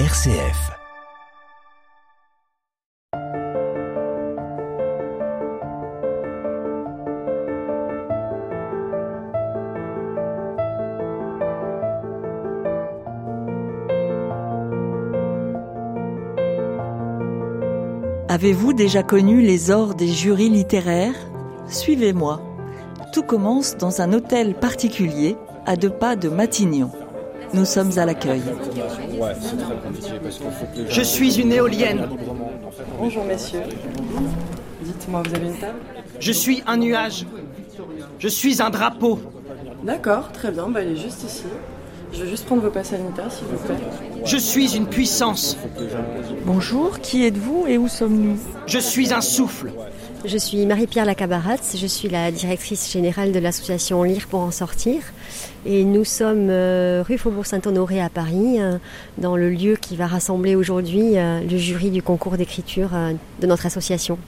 RCF. Avez-vous déjà connu les ors des jurys littéraires? Suivez-moi. Tout commence dans un hôtel particulier à deux pas de Matignon. Nous sommes à l'accueil. Je suis une éolienne. Bonjour messieurs. Dites-moi, vous avez une table Je suis un nuage. Je suis un drapeau. D'accord, très bien, bah, elle est juste ici. Je vais juste prendre vos passes sanitaires, s'il vous plaît. Je suis une puissance. Bonjour, qui êtes-vous et où sommes-nous? Je suis un souffle. Je suis Marie-Pierre Lacabaratz, je suis la directrice générale de l'association Lire pour en sortir. Et nous sommes euh, rue Faubourg Saint-Honoré à Paris, euh, dans le lieu qui va rassembler aujourd'hui euh, le jury du concours d'écriture de notre association.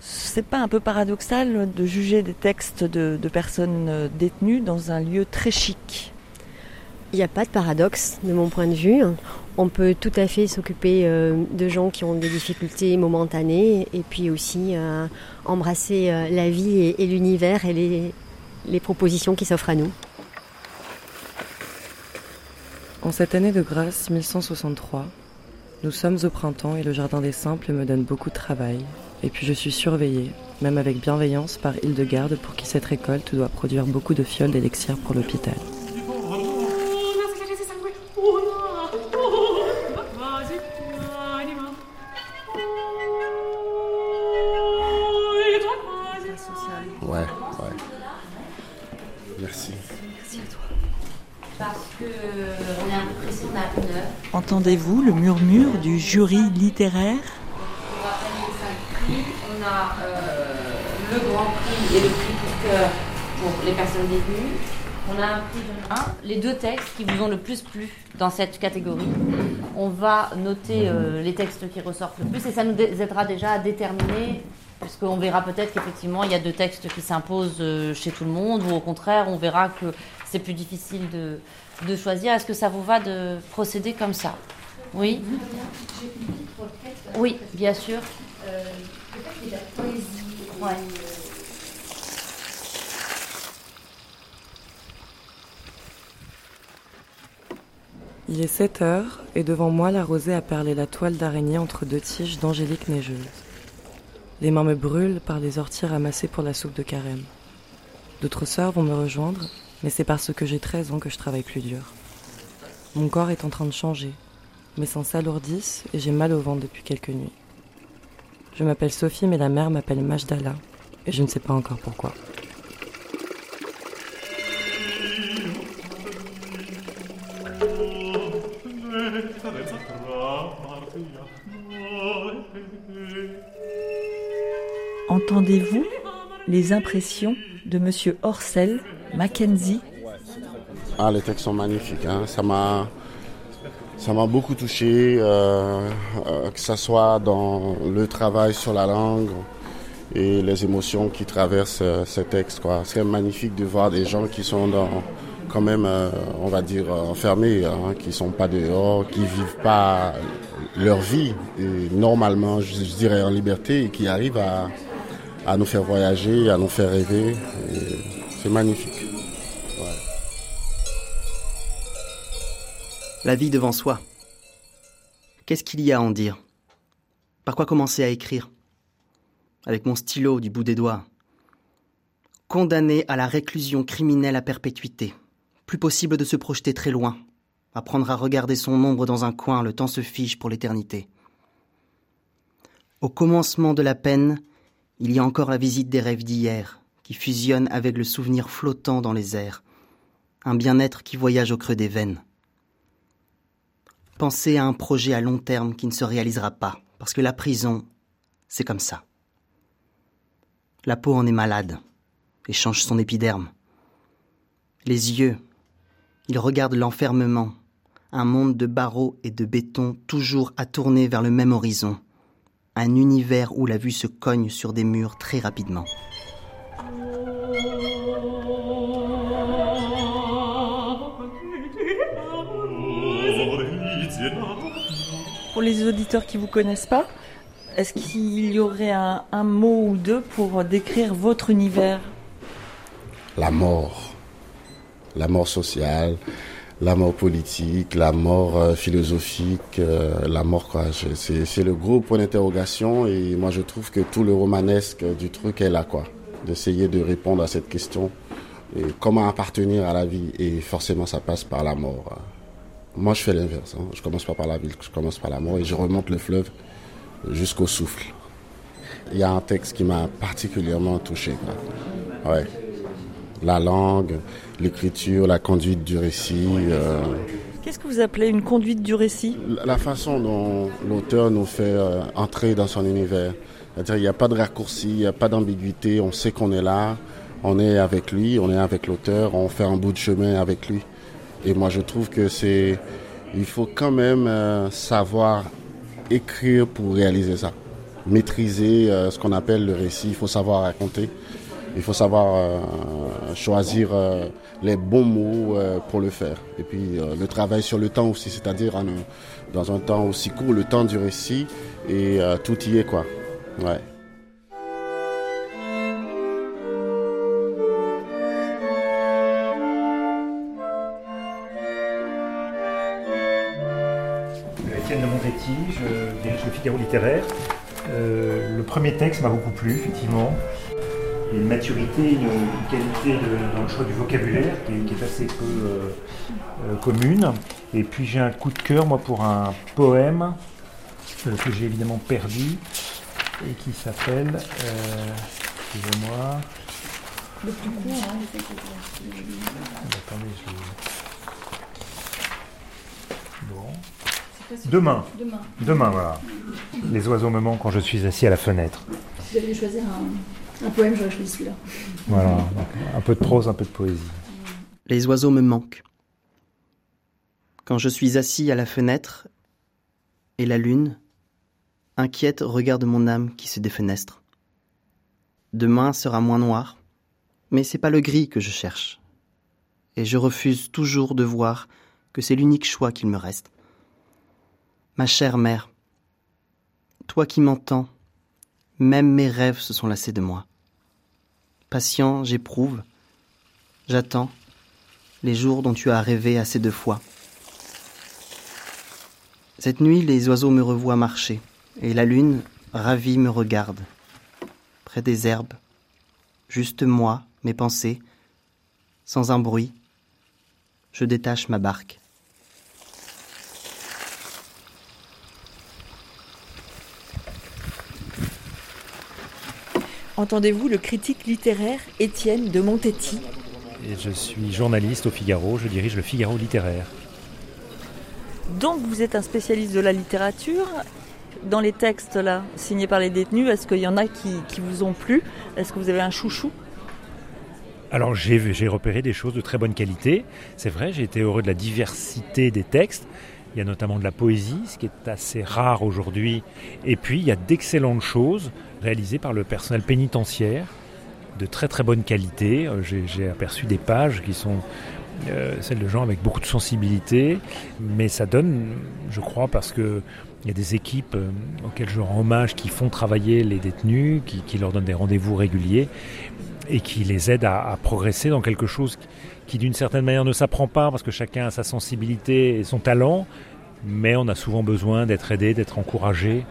C'est pas un peu paradoxal de juger des textes de, de personnes détenues dans un lieu très chic? Il n'y a pas de paradoxe de mon point de vue. On peut tout à fait s'occuper euh, de gens qui ont des difficultés momentanées et puis aussi euh, embrasser euh, la vie et, l'univers et les, propositions qui s'offrent à nous. En cette année de grâce 1163, nous sommes au printemps et le jardin des simples me donne beaucoup de travail. Et puis je suis surveillée, même avec bienveillance, par Hildegarde pour qui cette récolte doit produire beaucoup de fioles d'élixir pour l'hôpital. Entendez-vous le murmure du jury littéraire? On a euh, le grand prix et le prix pour cœur pour les personnes détenues. On a un prix de 1, les deux textes qui vous ont le plus plu dans cette catégorie. On va noter euh, les textes qui ressortent le plus et ça nous aidera déjà à déterminer, puisqu'on verra peut-être qu'effectivement il y a deux textes qui s'imposent euh, chez tout le monde, ou au contraire on verra que c'est plus difficile de, de choisir. Est-ce que ça vous va de procéder comme ça? Oui? Oui, bien sûr. Il est 7 heures et devant moi la rosée a perlé la toile d'araignée entre deux tiges d'angélique neigeuse. Les mains me brûlent par les orties ramassées pour la soupe de carême. D'autres sœurs vont me rejoindre mais c'est parce que j'ai 13 ans que je travaille plus dur. Mon corps est en train de changer. Mes seins s'alourdissent et j'ai mal au ventre depuis quelques nuits. Je m'appelle Sophie, mais la mère m'appelle Majdala, et je ne sais pas encore pourquoi. Entendez-vous les impressions de Monsieur Orcel Mackenzie? Ah, les textes sont magnifiques. Hein. Ça m'a, ça m'a beaucoup touché, euh, euh, que ce soit dans le travail sur la langue et les émotions qui traversent euh, ces textes. Quoi. C'est magnifique de voir des gens qui sont dans, quand même, on va dire, enfermés, hein, qui sont pas dehors, qui vivent pas leur vie normalement, je, dirais en liberté, et qui arrivent à, à nous faire voyager, à nous faire rêver. C'est magnifique. La vie devant soi. Qu'est-ce qu'il y a à en dire? Par quoi commencer à écrire? Avec mon stylo du bout des doigts. Condamné à la réclusion criminelle à perpétuité. Plus possible de se projeter très loin. Apprendre à regarder son ombre dans un coin, le temps se fige pour l'éternité. Au commencement de la peine, il y a encore la visite des rêves d'hier, qui fusionne avec le souvenir flottant dans les airs, un bien-être qui voyage au creux des veines. Pensez à un projet à long terme qui ne se réalisera pas, parce que la prison, c'est comme ça. La peau en est malade et change son épiderme. Les yeux, ils regardent l'enfermement, un monde de barreaux et de béton toujours à tourner vers le même horizon, un univers où la vue se cogne sur des murs très rapidement. Pour les auditeurs qui vous connaissent pas, est-ce qu'il y aurait un, un mot ou deux pour décrire votre univers? La mort. La mort sociale, la mort politique, la mort euh, philosophique, euh, la mort quoi. C'est le gros point d'interrogation et moi je trouve que tout le romanesque du truc est là quoi. D'essayer de répondre à cette question. Comment appartenir à la vie et forcément ça passe par la mort. Moi je fais l'inverse. hein. Je commence pas par la ville, je commence par la mort et je remonte le fleuve jusqu'au souffle. Il y a un texte qui m'a particulièrement touché. Ouais la langue, l'écriture, la conduite du récit, euh, Qu'est-ce que vous appelez une conduite du récit? la- façon dont l'auteur nous fait euh, entrer dans son univers. C'est-à-dire il n'y a pas de raccourci, il n'y a pas d'ambiguïté, on sait qu'on est là, on est avec lui, on est avec l'auteur, on fait un bout de chemin avec lui. Et moi je trouve que c'est, il faut quand même euh, savoir écrire pour réaliser ça. Maîtriser euh, ce qu'on appelle le récit, il faut savoir raconter. Il faut savoir euh, choisir euh, les bons mots euh, pour le faire. Et puis le travail sur le temps aussi, c'est-à-dire un- dans un temps aussi court, le temps du récit, et tout y est quoi. Ouais. Étienne de Montetti, je dirige le Figaro littéraire. Le premier texte m'a beaucoup plu, effectivement. Il y a une maturité, une, une qualité de- dans le choix du vocabulaire qui est, qui est assez peu euh, euh, commune. Et puis j'ai un coup de cœur, moi, pour un poème euh, que j'ai évidemment perdu et qui s'appelle. Excusez-moi. Le plus court, hein, Attendez, je. Bon. Demain. Demain. Demain, voilà. Les oiseaux me manquent quand je suis assis à la fenêtre. Choisir un, un poème, j'aurais choisi celui-là. Voilà. Un peu de prose, un peu de poésie. Les oiseaux me manquent. Quand je suis assis à la fenêtre et la lune, inquiète, regarde mon âme qui se défenestre. Demain sera moins noir, mais c'est pas le gris que je cherche. Et je refuse toujours de voir que c'est l'unique choix qu'il me reste. Ma chère mère, toi qui m'entends, même mes rêves se sont lassés de moi. Patient, j'éprouve, j'attends les jours dont tu as rêvé assez de fois. Cette nuit, les oiseaux me revoient marcher, et la lune, ravie, me regarde. Près des herbes, juste moi, mes pensées, sans un bruit, je détache ma barque. Entendez-vous le critique littéraire Étienne de Montetti Et je suis journaliste au Figaro, je dirige le Figaro littéraire. Donc vous êtes un spécialiste de la littérature. Dans les textes là, signés par les détenus, est-ce qu'il y en a qui, qui vous ont plu? Est-ce que vous avez un chouchou? Alors j'ai repéré des choses de très bonne qualité. C'est vrai, j'ai été heureux de la diversité des textes. Il y a notamment de la poésie, ce qui est assez rare aujourd'hui. Et puis il y a d'excellentes choses réalisées par le personnel pénitentiaire, de très très bonne qualité. Euh, J'ai aperçu des pages qui sont euh, celles de gens avec beaucoup de sensibilité, mais ça donne, je crois, parce que il y a des équipes euh, auxquelles je rends hommage qui font travailler les détenus, qui, leur donnent des rendez-vous réguliers et qui les aident à, progresser dans quelque chose qui, d'une certaine manière ne s'apprend pas parce que chacun a sa sensibilité et son talent, mais on a souvent besoin d'être aidé, d'être encouragé,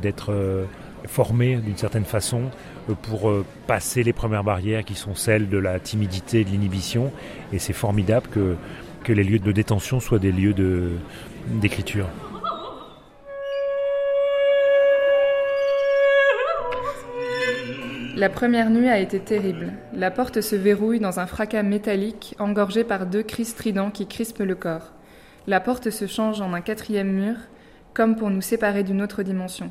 d'être euh, formé d'une certaine façon euh, pour euh, passer les premières barrières qui sont celles de la timidité de l'inhibition. Et c'est formidable que, les lieux de détention soient des lieux d'écriture. La première nuit a été terrible. La porte se verrouille dans un fracas métallique engorgé par deux cris stridents qui crispent le corps. La porte se change en un quatrième mur, comme pour nous séparer d'une autre dimension.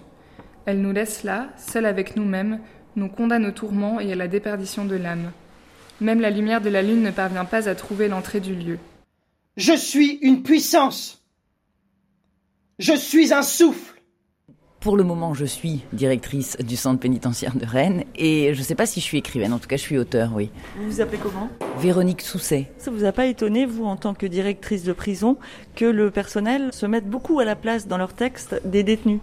Elle nous laisse là, seuls avec nous-mêmes, nous condamne au tourment et à la déperdition de l'âme. Même la lumière de la lune ne parvient pas à trouver l'entrée du lieu. Je suis une puissance. Je suis un souffle. Pour le moment, je suis directrice du centre pénitentiaire de Rennes et je ne sais pas si je suis écrivaine, en tout cas je suis auteur, oui. Vous vous appelez comment? Véronique Sousset. Ça vous a pas étonné, vous, en tant que directrice de prison, que le personnel se mette beaucoup à la place dans leurs textes des détenus?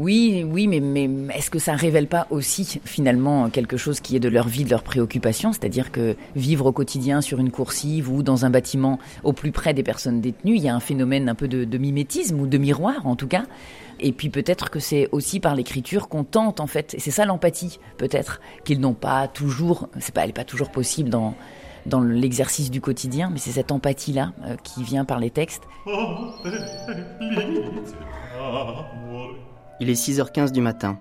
Oui, oui, mais, est-ce que ça révèle pas aussi finalement quelque chose qui est de leur vie, de leurs préoccupations, c'est-à-dire que vivre au quotidien sur une coursive ou dans un bâtiment au plus près des personnes détenues, il y a un phénomène un peu de, de mimétisme ou de miroir en tout cas. Et puis peut-être que c'est aussi par l'écriture qu'on tente en fait, et c'est ça l'empathie peut-être qu'ils n'ont pas toujours, c'est pas, elle n'est pas toujours possible dans dans l'exercice du quotidien, mais c'est cette empathie-là euh, qui vient par les textes. Il est 6h15 du matin.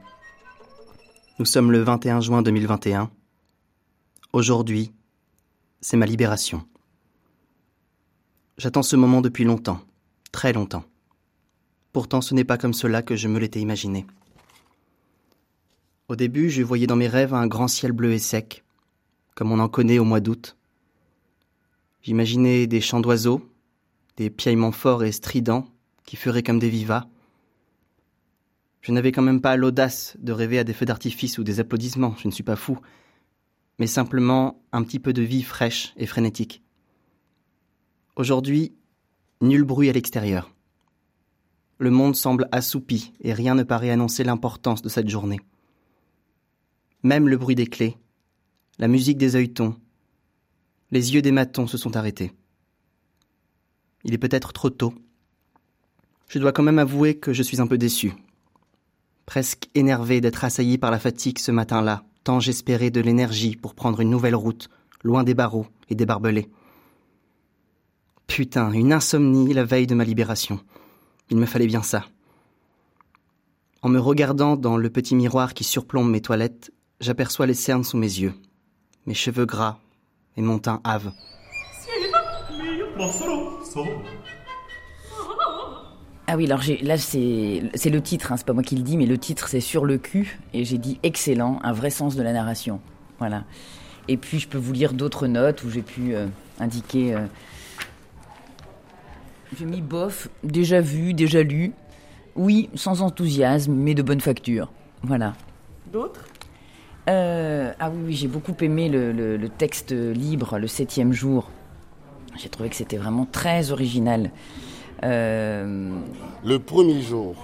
Nous sommes le 21 juin 2021. Aujourd'hui, c'est ma libération. J'attends ce moment depuis longtemps, très longtemps. Pourtant, ce n'est pas comme cela que je me l'étais imaginé. Au début, je voyais dans mes rêves un grand ciel bleu et sec, comme on en connaît au mois d'août. J'imaginais des chants d'oiseaux, des piaillements forts et stridents qui feraient comme des vivats. Je n'avais quand même pas l'audace de rêver à des feux d'artifice ou des applaudissements, je ne suis pas fou, mais simplement un petit peu de vie fraîche et frénétique. Aujourd'hui, nul bruit à l'extérieur. Le monde semble assoupi et rien ne paraît annoncer l'importance de cette journée. Même le bruit des clés, la musique des œilletons, les yeux des matons se sont arrêtés. Il est peut-être trop tôt. Je dois quand même avouer que je suis un peu déçu. Presque énervé d'être assailli par la fatigue ce matin-là, tant j'espérais de l'énergie pour prendre une nouvelle route, loin des barreaux et des barbelés. Putain, une insomnie la veille de ma libération. Il me fallait bien ça. En me regardant dans le petit miroir qui surplombe mes toilettes, j'aperçois les cernes sous mes yeux, mes cheveux gras et mon teint hâve. Ah oui, alors là c'est le titre, hein, c'est pas moi qui le dis, mais le titre c'est sur le cul et j'ai dit excellent, un vrai sens de la narration. Voilà. Et puis je peux vous lire d'autres notes où j'ai pu euh, indiquer euh, j'ai mis bof, déjà vu, déjà lu. Oui, sans enthousiasme, mais de bonne facture. Voilà. D'autres? Euh, Ah oui, oui j'ai beaucoup aimé le, texte libre, le septième jour. J'ai trouvé que c'était vraiment très original. Euh, le premier jour,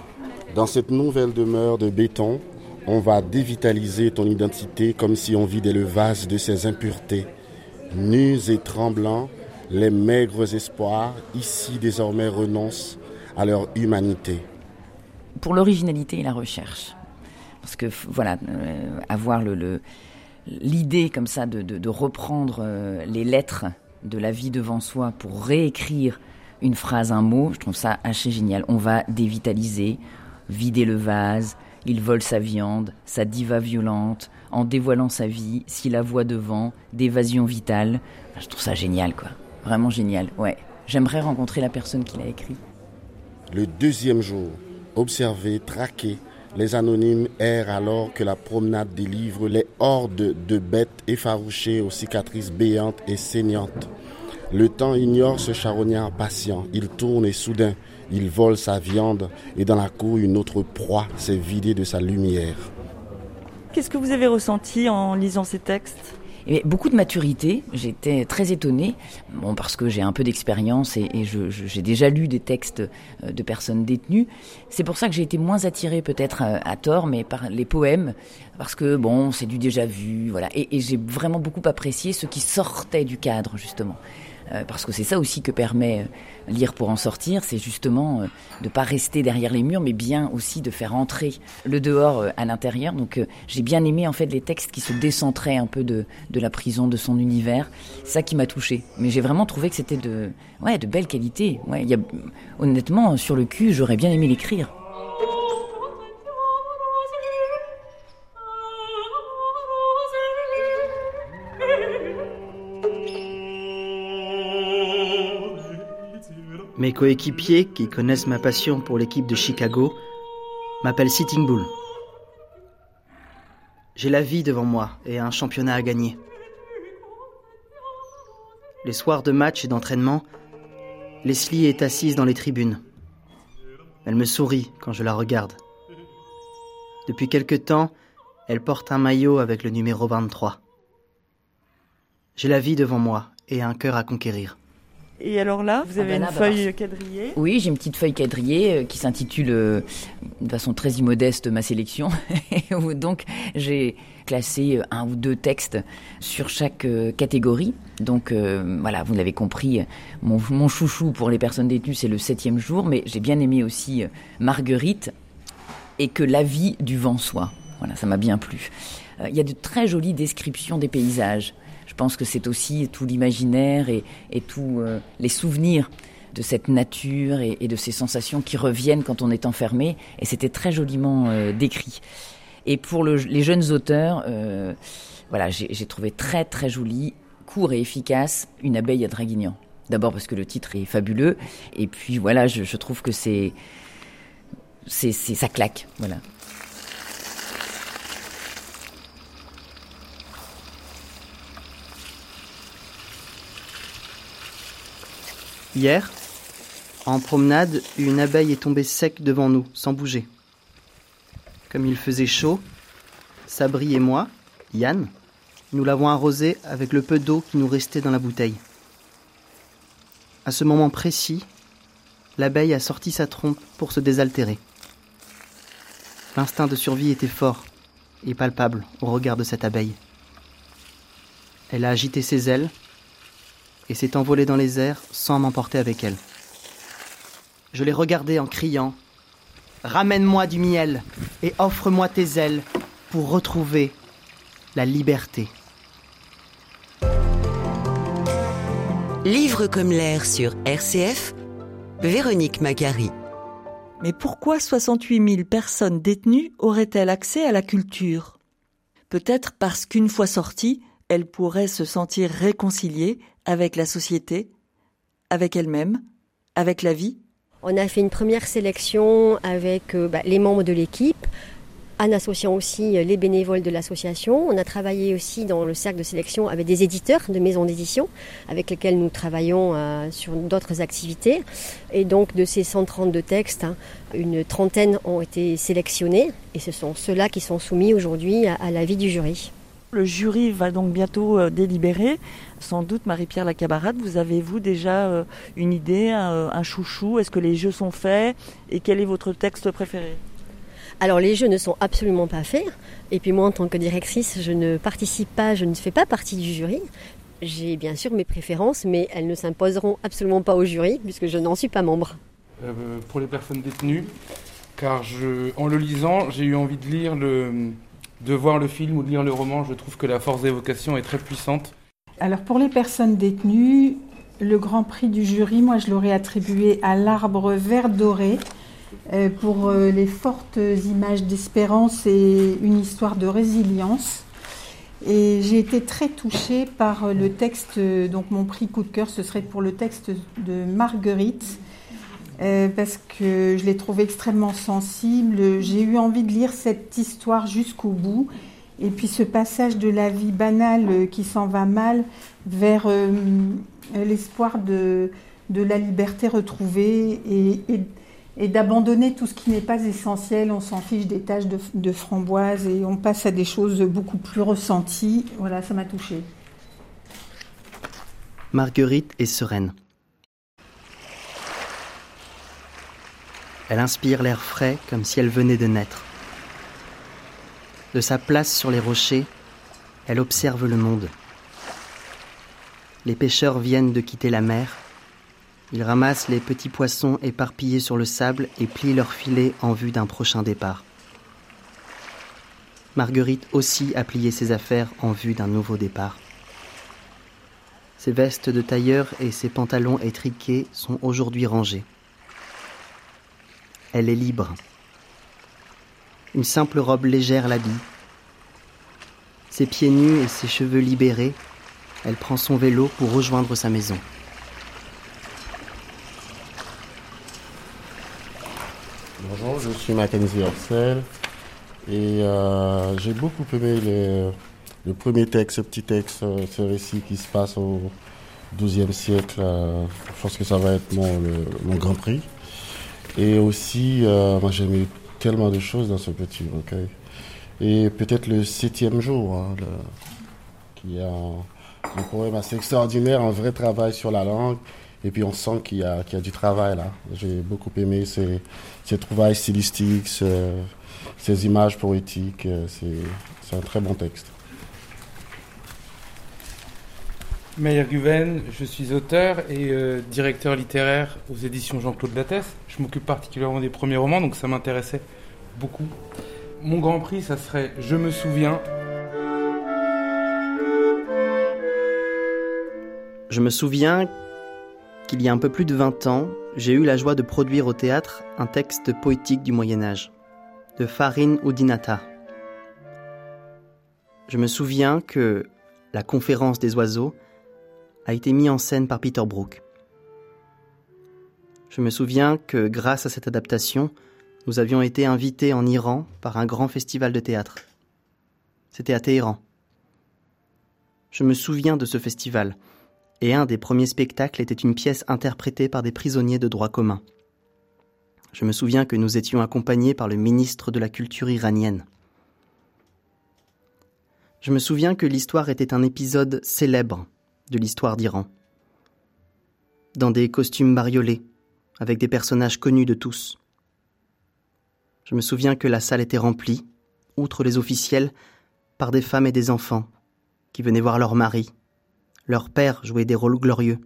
dans cette nouvelle demeure de béton, on va dévitaliser ton identité comme si on vidait le vase de ses impuretés. Nus et tremblants, les maigres espoirs, ici désormais, renoncent à leur humanité. Pour l'originalité et la recherche. Parce que, voilà, euh, avoir le, l'idée comme ça de, reprendre euh, les lettres de la vie devant soi pour réécrire une phrase, un mot, je trouve ça assez génial. On va dévitaliser, vider le vase, il vole sa viande, sa diva violente, en dévoilant sa vie, s'il la voit devant, d'évasion vitale. je trouve ça génial, quoi. Vraiment génial, ouais. J'aimerais rencontrer la personne qui l'a écrit. Le deuxième jour, observer, traquer, les anonymes errent alors que la promenade délivre les hordes de bêtes effarouchées aux cicatrices béantes et saignantes. Le temps ignore ce charognard patient. Il tourne et soudain, il vole sa viande et dans la cour, une autre proie s'est vidée de sa lumière. Qu'est-ce que vous avez ressenti en lisant ces textes? Beaucoup de maturité. J'étais très étonnée, bon, parce que j'ai un peu d'expérience et, j'ai déjà lu des textes euh, de personnes détenues. C'est pour ça que j'ai été moins attirée, peut-être euh, à, tort, mais par les poèmes, parce que bon, c'est du déjà vu, voilà. et j'ai vraiment beaucoup apprécié ce qui sortait du cadre, justement. Euh, parce que c'est ça aussi que permet euh, lire pour en sortir, c'est justement euh, de pas rester derrière les murs, mais bien aussi de faire entrer le dehors à l'intérieur. Donc j'ai bien aimé en fait les textes qui se décentraient un peu de, de la prison, de son univers. Ça qui m'a touché. Mais j'ai vraiment trouvé que c'était de, ouais, de belle qualité. Ouais, honnêtement, sur le cul, j'aurais bien aimé l'écrire. Mes coéquipiers, qui connaissent ma passion pour l'équipe de Chicago, m'appellent Sitting Bull. J'ai la vie devant moi et un championnat à gagner. Les soirs de match et d'entraînement, Leslie est assise dans les tribunes. Elle me sourit quand je la regarde. Depuis quelque temps, elle porte un maillot avec le numéro 23. J'ai la vie devant moi et un cœur à conquérir. Et alors là, vous Ah avez ben une bah, feuille quadrillée. Oui, j'ai une petite feuille quadrillée euh, qui s'intitule euh, de façon très immodeste ma sélection. Donc j'ai classé euh, un ou deux textes sur chaque euh, catégorie. Donc euh, voilà, vous l'avez compris, mon, mon chouchou pour les personnes détenues, c'est le septième jour, mais j'ai bien aimé aussi Marguerite et que la vie du vent soit. Voilà, ça m'a bien plu. Il y a de très jolies descriptions des paysages. Je pense que c'est aussi tout l'imaginaire et, et tous euh, les souvenirs de cette nature et, de ces sensations qui reviennent quand on est enfermé. Et c'était très joliment euh, décrit. Et pour le- les jeunes auteurs, euh, voilà, j'ai trouvé très très joli, court et efficace, une abeille à Draguignan. D'abord parce que le titre est fabuleux, et puis voilà, je, trouve que c'est, c'est- ça claque, voilà. Hier, en promenade, une abeille est tombée sec devant nous, sans bouger. Comme il faisait chaud, Sabri et moi, Yann, nous l'avons arrosée avec le peu d'eau qui nous restait dans la bouteille. À ce moment précis, l'abeille a sorti sa trompe pour se désaltérer. L'instinct de survie était fort et palpable au regard de cette abeille. Elle a agité ses ailes et s'est envolée dans les airs sans m'emporter avec elle. Je l'ai regardée en criant Ramène-moi du miel et offre-moi tes ailes pour retrouver la liberté. Livre comme l'air sur RCF, Véronique Macari. Mais pourquoi 68 000 personnes détenues auraient-elles accès à la culture? Peut-être parce qu'une fois sorties, elles pourraient se sentir réconciliées avec la société, avec elles-mêmes, avec la vie. On a fait une première sélection avec euh, bah, les membres de l'équipe, en associant aussi euh, les bénévoles de l'association. On a travaillé aussi dans le cercle de sélection avec des éditeurs de maisons d'édition avec lesquels nous travaillons euh, sur d'autres activités. Et donc de ces 132 textes, hein, une trentaine ont été sélectionnés et ce sont ceux-là qui sont soumis aujourd'hui à l'avis du jury. Le jury va donc bientôt euh, délibérer. Sans doute, Marie-Pierre Lacabarade, vous avez-vous déjà euh, une idée, un, un chouchou? Est-ce que les jeux sont faits? Et quel est votre texte préféré? Alors les jeux ne sont absolument pas faits. Et puis moi, en tant que directrice, je ne participe pas, je ne fais pas partie du jury. J'ai bien sûr mes préférences, mais elles ne s'imposeront absolument pas au jury, puisque je n'en suis pas membre. Euh, pour les personnes détenues, car je, en le lisant, j'ai eu envie de lire le, de voir le film ou de lire le roman. Je trouve que la force d'évocation est très puissante. Alors pour les personnes détenues, le grand prix du jury, moi je l'aurais attribué à l'arbre vert doré euh, pour euh, les fortes images d'espérance et une histoire de résilience. Et j'ai été très touchée par le texte, donc mon prix coup de cœur, ce serait pour le texte de Marguerite, euh, parce que je l'ai trouvé extrêmement sensible. J'ai eu envie de lire cette histoire jusqu'au bout. Et puis ce passage de la vie banale euh, qui s'en va mal vers euh, l'espoir de, la liberté retrouvée et, d'abandonner tout ce qui n'est pas essentiel. On s'en fiche des taches de, de framboise et on passe à des choses beaucoup plus ressenties. Voilà, ça m'a touchée. Marguerite est sereine. Elle inspire l'air frais comme si elle venait de naître. De sa place sur les rochers, elle observe le monde. Les pêcheurs viennent de quitter la mer. Ils ramassent les petits poissons éparpillés sur le sable et plient leurs filets en vue d'un prochain départ. Marguerite aussi a plié ses affaires en vue d'un nouveau départ. Ses vestes de tailleur et ses pantalons étriqués sont aujourd'hui rangés. Elle est libre. Une simple robe légère l'habille. Ses pieds nus et ses cheveux libérés, elle prend son vélo pour rejoindre sa maison. Bonjour, je suis Mackenzie Orsel et euh, j'ai beaucoup aimé le premier texte, ce petit texte, euh, ce récit qui se passe au XIIe siècle. euh, je pense que ça va être mon grand prix. Et aussi, euh, moi j'ai aimé tellement de choses dans ce petit recueil. Et peut-être le septième jour, hein, qui est un, poème assez extraordinaire, un vrai travail sur la langue. Et puis on sent qu'il y, a, y a du travail là. J'ai beaucoup aimé ces, ces trouvailles stylistiques, ces images poétiques. C'est un très bon texte. Meyer Guven, je suis auteur et euh, directeur littéraire aux éditions Jean-Claude Lattès. Je m'occupe particulièrement des premiers romans, donc ça m'intéressait beaucoup. Mon grand prix, ça serait Je me souviens. Je me souviens qu'il y a un peu plus de 20 ans, j'ai eu la joie de produire au théâtre un texte poétique du Moyen Âge, de Farin Oudinata. Je me souviens que la conférence des oiseaux a été mis en scène par Peter Brook. Je me souviens que grâce à cette adaptation, nous avions été invités en Iran par un grand festival de théâtre. C'était à Téhéran. Je me souviens de ce festival, et un des premiers spectacles était une pièce interprétée par des prisonniers de droit commun. Je me souviens que nous étions accompagnés par le ministre de la Culture iranienne. Je me souviens que l'histoire était un épisode célèbre de l'histoire d'Iran. Dans des costumes bariolés, avec des personnages connus de tous. Je me souviens que la salle était remplie, outre les officiels, par des femmes et des enfants qui venaient voir leur mari, leur père jouer des rôles glorieux.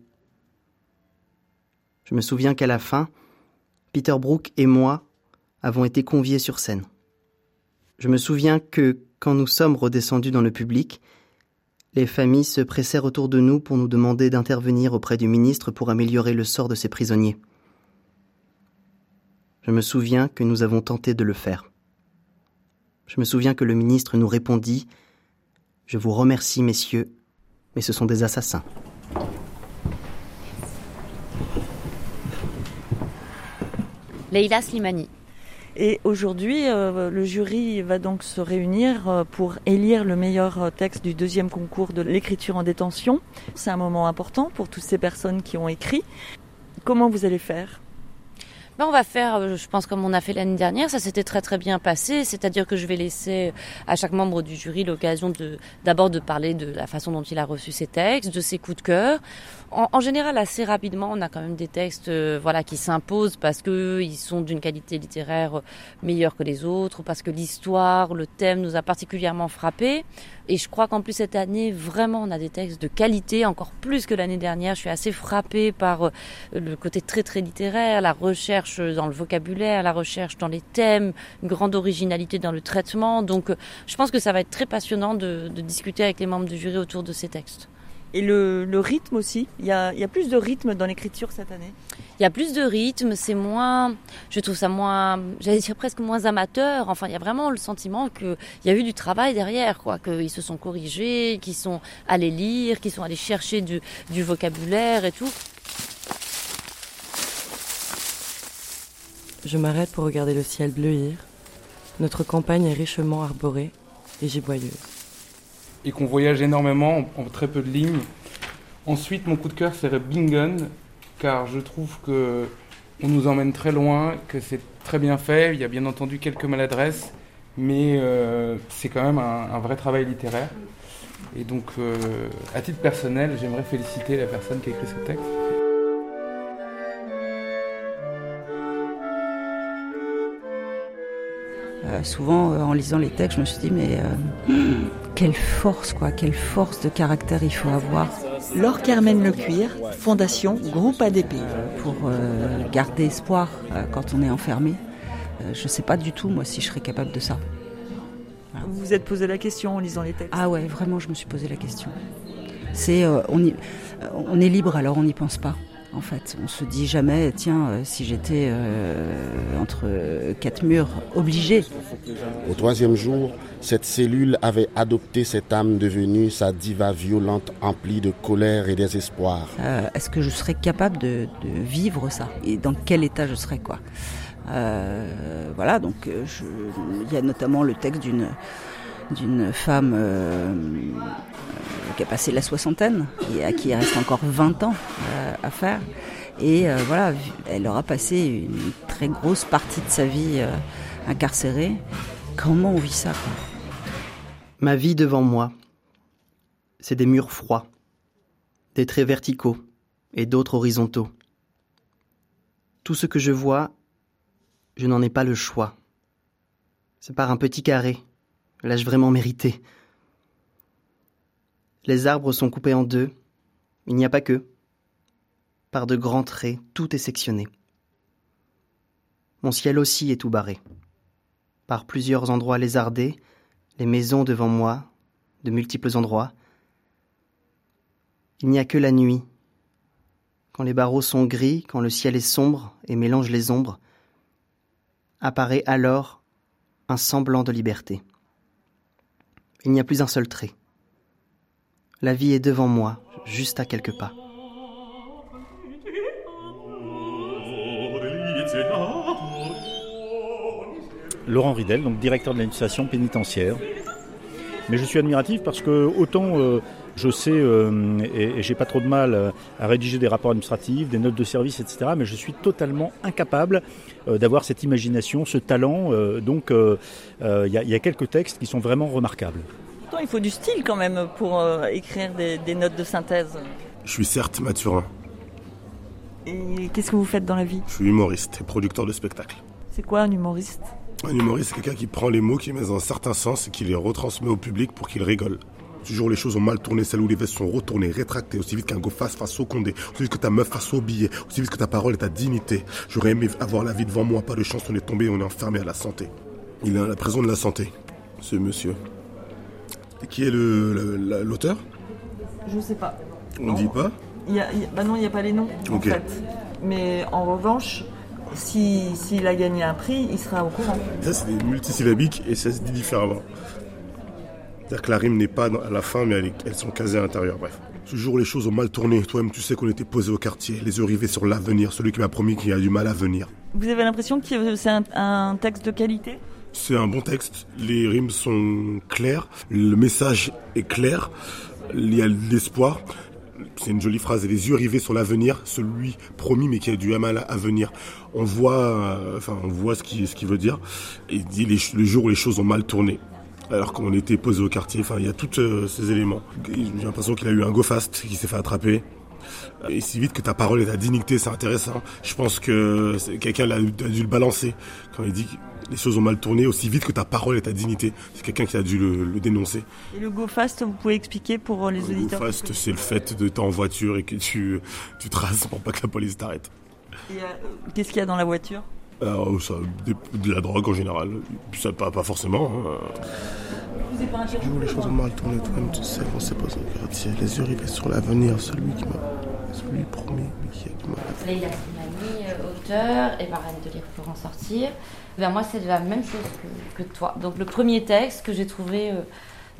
Je me souviens qu'à la fin, Peter Brook et moi avons été conviés sur scène. Je me souviens que, quand nous sommes redescendus dans le public, les familles se pressèrent autour de nous pour nous demander d'intervenir auprès du ministre pour améliorer le sort de ces prisonniers. Je me souviens que nous avons tenté de le faire. Je me souviens que le ministre nous répondit Je vous remercie, messieurs, mais ce sont des assassins. Leila Slimani. Et aujourd'hui, euh, le jury va donc se réunir euh, pour élire le meilleur euh, texte du deuxième concours de l'écriture en détention. C'est un moment important pour toutes ces personnes qui ont écrit. Comment vous allez faire? Ben, on va faire, je pense, comme on a fait l'année dernière. Ça s'était très très bien passé. C'est-à-dire que je vais laisser à chaque membre du jury l'occasion de d'abord de parler de la façon dont il a reçu ses textes, de ses coups de cœur en, général, assez rapidement, on a quand même des textes euh, voilà, qui s'imposent parce qu'ils sont d'une qualité littéraire meilleure que les autres, parce que l'histoire, le thème nous a particulièrement frappé. Et je crois qu'en plus cette année, vraiment, on a des textes de qualité, encore plus que l'année dernière. Je suis assez frappée par euh, le côté très très littéraire, la recherche dans le vocabulaire, la recherche dans les thèmes, une grande originalité dans le traitement. Donc euh, je pense que ça va être très passionnant de, de discuter avec les membres du jury autour de ces textes. Et le, rythme aussi, il y, a, plus de rythme dans l'écriture cette année Il y a plus de rythme, c'est moins, je trouve ça moins, j'allais dire presque moins amateur. Enfin, il y a vraiment le sentiment qu'il y a eu du travail derrière, quoi, qu'ils se sont corrigés, qu'ils sont allés lire, qu'ils sont allés chercher du, du vocabulaire et tout. Je m'arrête pour regarder le ciel bleuir. Notre campagne est richement arborée et giboyeuse et qu'on voyage énormément en, très peu de lignes. Ensuite, mon coup de cœur serait Bingen, car je trouve que on nous emmène très loin, que c'est très bien fait. Il y a bien entendu quelques maladresses, mais euh, c'est quand même un, vrai travail littéraire. Et donc, euh, à titre personnel, j'aimerais féliciter la personne qui a écrit ce texte. Euh, souvent, en lisant les textes, je me suis dit, mais quelle force, quoi, quelle force de caractère il faut avoir. Laure Carmen Lecuir, Fondation Groupe ADP. Pour euh, garder espoir euh, quand on est enfermé, euh, je ne sais pas du tout, moi, si je serais capable de ça. Vous vous êtes posé la question en lisant les textes Ah ouais, vraiment, je me suis posé la question. C'est, on, on est libre, alors on n'y pense pas en fait. On se dit jamais, tiens, euh, si j'étais euh, entre quatre murs, obligé. Au troisième jour, cette cellule avait adopté cette âme devenue sa diva violente emplie de colère et désespoir. Euh, est-ce que je serais capable de, vivre ça? Et dans quel état je serais, quoi? Voilà, donc il y a notamment le texte d'une d'une femme qui a passé la soixantaine et à qui il reste encore 20 ans euh, à faire. Et euh, voilà, elle aura passé une très grosse partie de sa vie euh, incarcérée. Comment on vit ça Ma vie devant moi, c'est des murs froids, des traits verticaux et d'autres horizontaux. Tout ce que je vois, je n'en ai pas le choix. C'est par un petit carré. L'ai-je vraiment mérité Les arbres sont coupés en deux. Il n'y a pas que. Par de grands traits, tout est sectionné. Mon ciel aussi est tout barré. Par plusieurs endroits lézardés, les maisons devant moi, de multiples endroits. Il n'y a que la nuit. Quand les barreaux sont gris, quand le ciel est sombre et mélange les ombres, apparaît alors un semblant de liberté. Il n'y a plus un seul trait. La vie est devant moi, juste à quelques pas. Laurent Ridel, donc directeur de l'administration pénitentiaire. Mais je suis admiratif parce que autant euh, je sais euh, et, j'ai pas trop de mal euh, à rédiger des rapports administratifs, des notes de service, etc. Mais je suis totalement incapable d'avoir cette imagination, ce talent. donc il y, a quelques textes qui sont vraiment remarquables. Il faut du style quand même pour écrire des, des, notes de synthèse. Je suis certes Mathurin. Et qu'est-ce que vous faites dans la vie? Je suis humoriste et producteur de spectacles. C'est quoi un humoriste? Un humoriste, c'est quelqu'un qui prend les mots, qui les met dans un certain sens et qui les retransmet au public pour qu'il rigole. Toujours les choses ont mal tourné, celles où les vestes sont retournées, rétractées, aussi vite qu'un go face face au condé, aussi vite que ta meuf face au billet, aussi vite que ta parole et ta dignité. J'aurais aimé avoir la vie devant moi, pas de chance, on est tombé, on est enfermé à la santé. Il est à la prison de la santé, ce monsieur. Qui est l'auteur Je sais pas. On ne dit pas y a, Bah non, il n'y a pas les noms, en fait. Mais en revanche, s'il si, a gagné un prix, il sera au courant. Ça, c'est des multisyllabiques et ça se dit différemment. C'est-à-dire que la rime n'est pas à la fin, mais elles sont casées à l'intérieur, bref. Ce jour, les choses ont mal tourné. Toi-même, tu sais qu'on était posé au quartier, les yeux rivés sur l'avenir, celui qui m'a promis qu'il y a du mal à venir. Vous avez l'impression que c'est un, un texte de qualité? C'est un bon texte. Les rimes sont claires, le message est clair, il y a l'espoir c'est une jolie phrase, les yeux rivés sur l'avenir, celui promis mais qui a du mal à venir. On voit, euh, enfin, on voit ce qu'il veut dire. Il dit les, le jour où les choses ont mal tourné. Alors qu'on était posé au quartier, enfin, il y a tous euh, ces éléments. J'ai l'impression qu'il a eu un go fast, qui s'est fait attraper. Et si vite que ta parole et ta dignité, c'est intéressant. Je pense que quelqu'un a, dû le balancer quand il dit les choses ont mal tourné aussi vite que ta parole et ta dignité. C'est quelqu'un qui a dû le, le, dénoncer. Et le go fast, vous pouvez expliquer pour les le auditeurs Le go fast, c'est le fait de en voiture et que tu, tu traces pour pas que la police t'arrête. Et euh, qu'est-ce qu'il y a dans la voiture? Ça, de, la drogue en général. Ça, pas, pas forcément. Hein. Vous pas un les choses ont mal tourné, toi-même tu sais qu'on s'est posé au quartier. Les yeux rivés sur l'avenir, celui qui m'a. Celui promis, mais qui a du Slimani, auteur et marraine de lire pour en sortir. Ben moi, c'est la même chose que, que, toi. Donc, le premier texte que j'ai trouvé euh,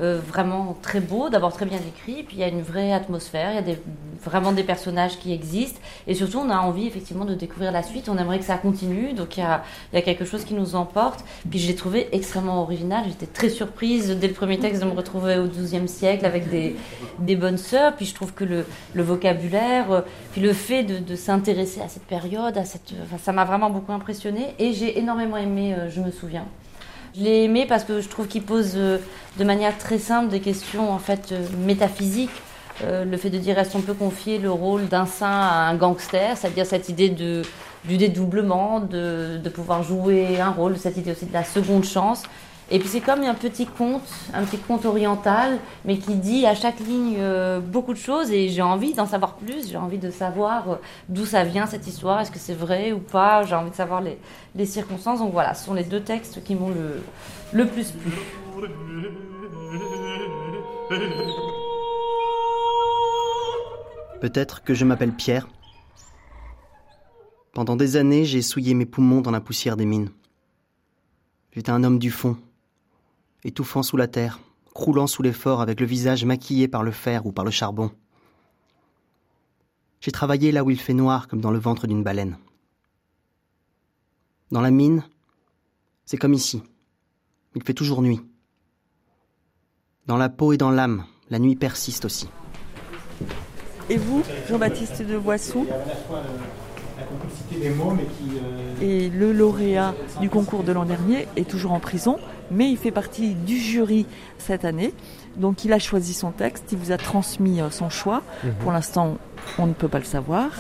euh, vraiment très beau, d'abord très bien écrit, puis il y a une vraie atmosphère, il y a vraiment des personnages qui existent, et surtout, on a envie effectivement de découvrir la suite, on aimerait que ça continue, donc il y a, quelque chose qui nous emporte. Puis je l'ai trouvé extrêmement original, j'étais très surprise dès le premier texte de me retrouver au XIIe siècle avec des, bonnes sœurs, puis je trouve que le, vocabulaire, euh, puis le fait de, s'intéresser à cette période, à cette, ça m'a vraiment beaucoup impressionné, et j'ai énormément aimé, euh, je me souviens. Je l'ai aimé parce que je trouve qu'il pose euh, de manière très simple des questions en fait euh, métaphysiques. Euh, le fait de dire est-ce qu'on peut confier le rôle d'un saint à un gangster, c'est-à-dire cette idée de, du dédoublement, de, de, pouvoir jouer un rôle, cette idée aussi de la seconde chance. Et puis c'est comme un petit conte, un petit conte oriental, mais qui dit à chaque ligne euh, beaucoup de choses et j'ai envie d'en savoir plus, j'ai envie de savoir euh, d'où ça vient cette histoire, est-ce que c'est vrai ou pas, j'ai envie de savoir les, les, circonstances. Donc voilà, ce sont les deux textes qui m'ont le, le plus plu. Peut-être que je m'appelle Pierre. Pendant des années, j'ai souillé mes poumons dans la poussière des mines. J'étais un homme du fond, étouffant sous la terre, croulant sous l'effort avec le visage maquillé par le fer ou par le charbon. J'ai travaillé là où il fait noir comme dans le ventre d'une baleine. Dans la mine, c'est comme ici. Il fait toujours nuit. Dans la peau et dans l'âme, la nuit persiste aussi. Et vous, Jean-Baptiste de Boissou et le lauréat du concours de l'an dernier est toujours en prison mais il fait partie du jury cette année. Donc il a choisi son texte, il vous a transmis euh, son choix. Mhm. Pour l'instant, on ne peut pas le savoir.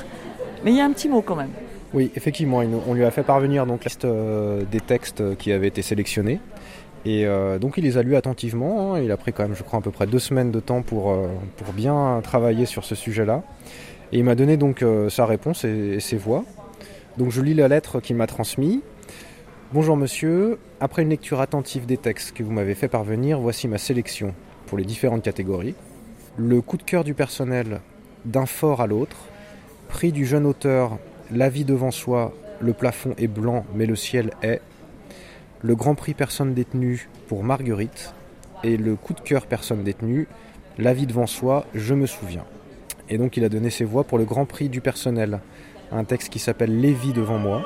Mais il y a un petit mot quand même. Oui, effectivement, on lui a fait parvenir donc la liste euh, des textes qui avaient été sélectionnés. Et euh, donc il les a lus attentivement. hein. Il a pris quand même, je crois, à peu près deux semaines de temps pour, euh, pour bien travailler sur ce sujet-là. Et il m'a donné donc euh, sa réponse et, et ses voix. Donc je lis la lettre qu'il m'a transmise. Bonjour monsieur, après une lecture attentive des textes que vous m'avez fait parvenir, voici ma sélection pour les différentes catégories. Le coup de cœur du personnel d'un fort à l'autre, prix du jeune auteur La vie devant soi, le plafond est blanc mais le ciel est, le grand prix personne détenue pour Marguerite, et le coup de cœur personne détenue, La vie devant soi, je me souviens. Et donc il a donné ses voix pour le grand prix du personnel, un texte qui s'appelle vies devant moi.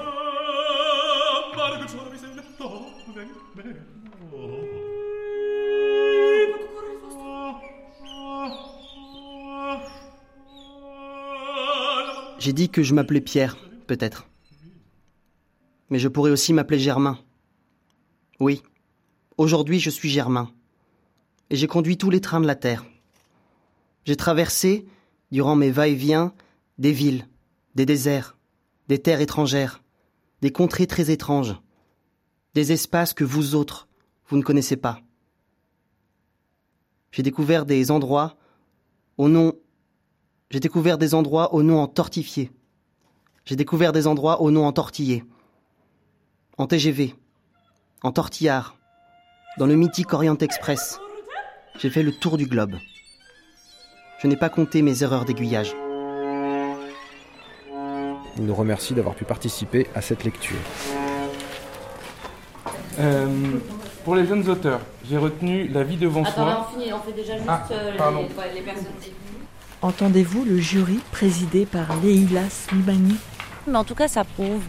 J'ai dit que je m'appelais Pierre, peut-être. Mais je pourrais aussi m'appeler Germain. Oui, aujourd'hui je suis Germain. Et j'ai conduit tous les trains de la Terre. J'ai traversé, durant mes va-et-vient, des villes, des déserts, des terres étrangères, des contrées très étranges, des espaces que vous autres, vous ne connaissez pas. J'ai découvert des endroits au nom j'ai découvert des endroits au nom entortifié. J'ai découvert des endroits au nom entortillé. En TGV, en tortillard, dans le mythique Orient Express. J'ai fait le tour du globe. Je n'ai pas compté mes erreurs d'aiguillage. Il nous remercie d'avoir pu participer à cette lecture. Euh, pour les jeunes auteurs, j'ai retenu La vie devant Attends, soi. on finit, on fait déjà juste Ah, euh, les, les personnes. Entendez-vous le jury présidé par Leila Slimani Mais en tout cas, ça prouve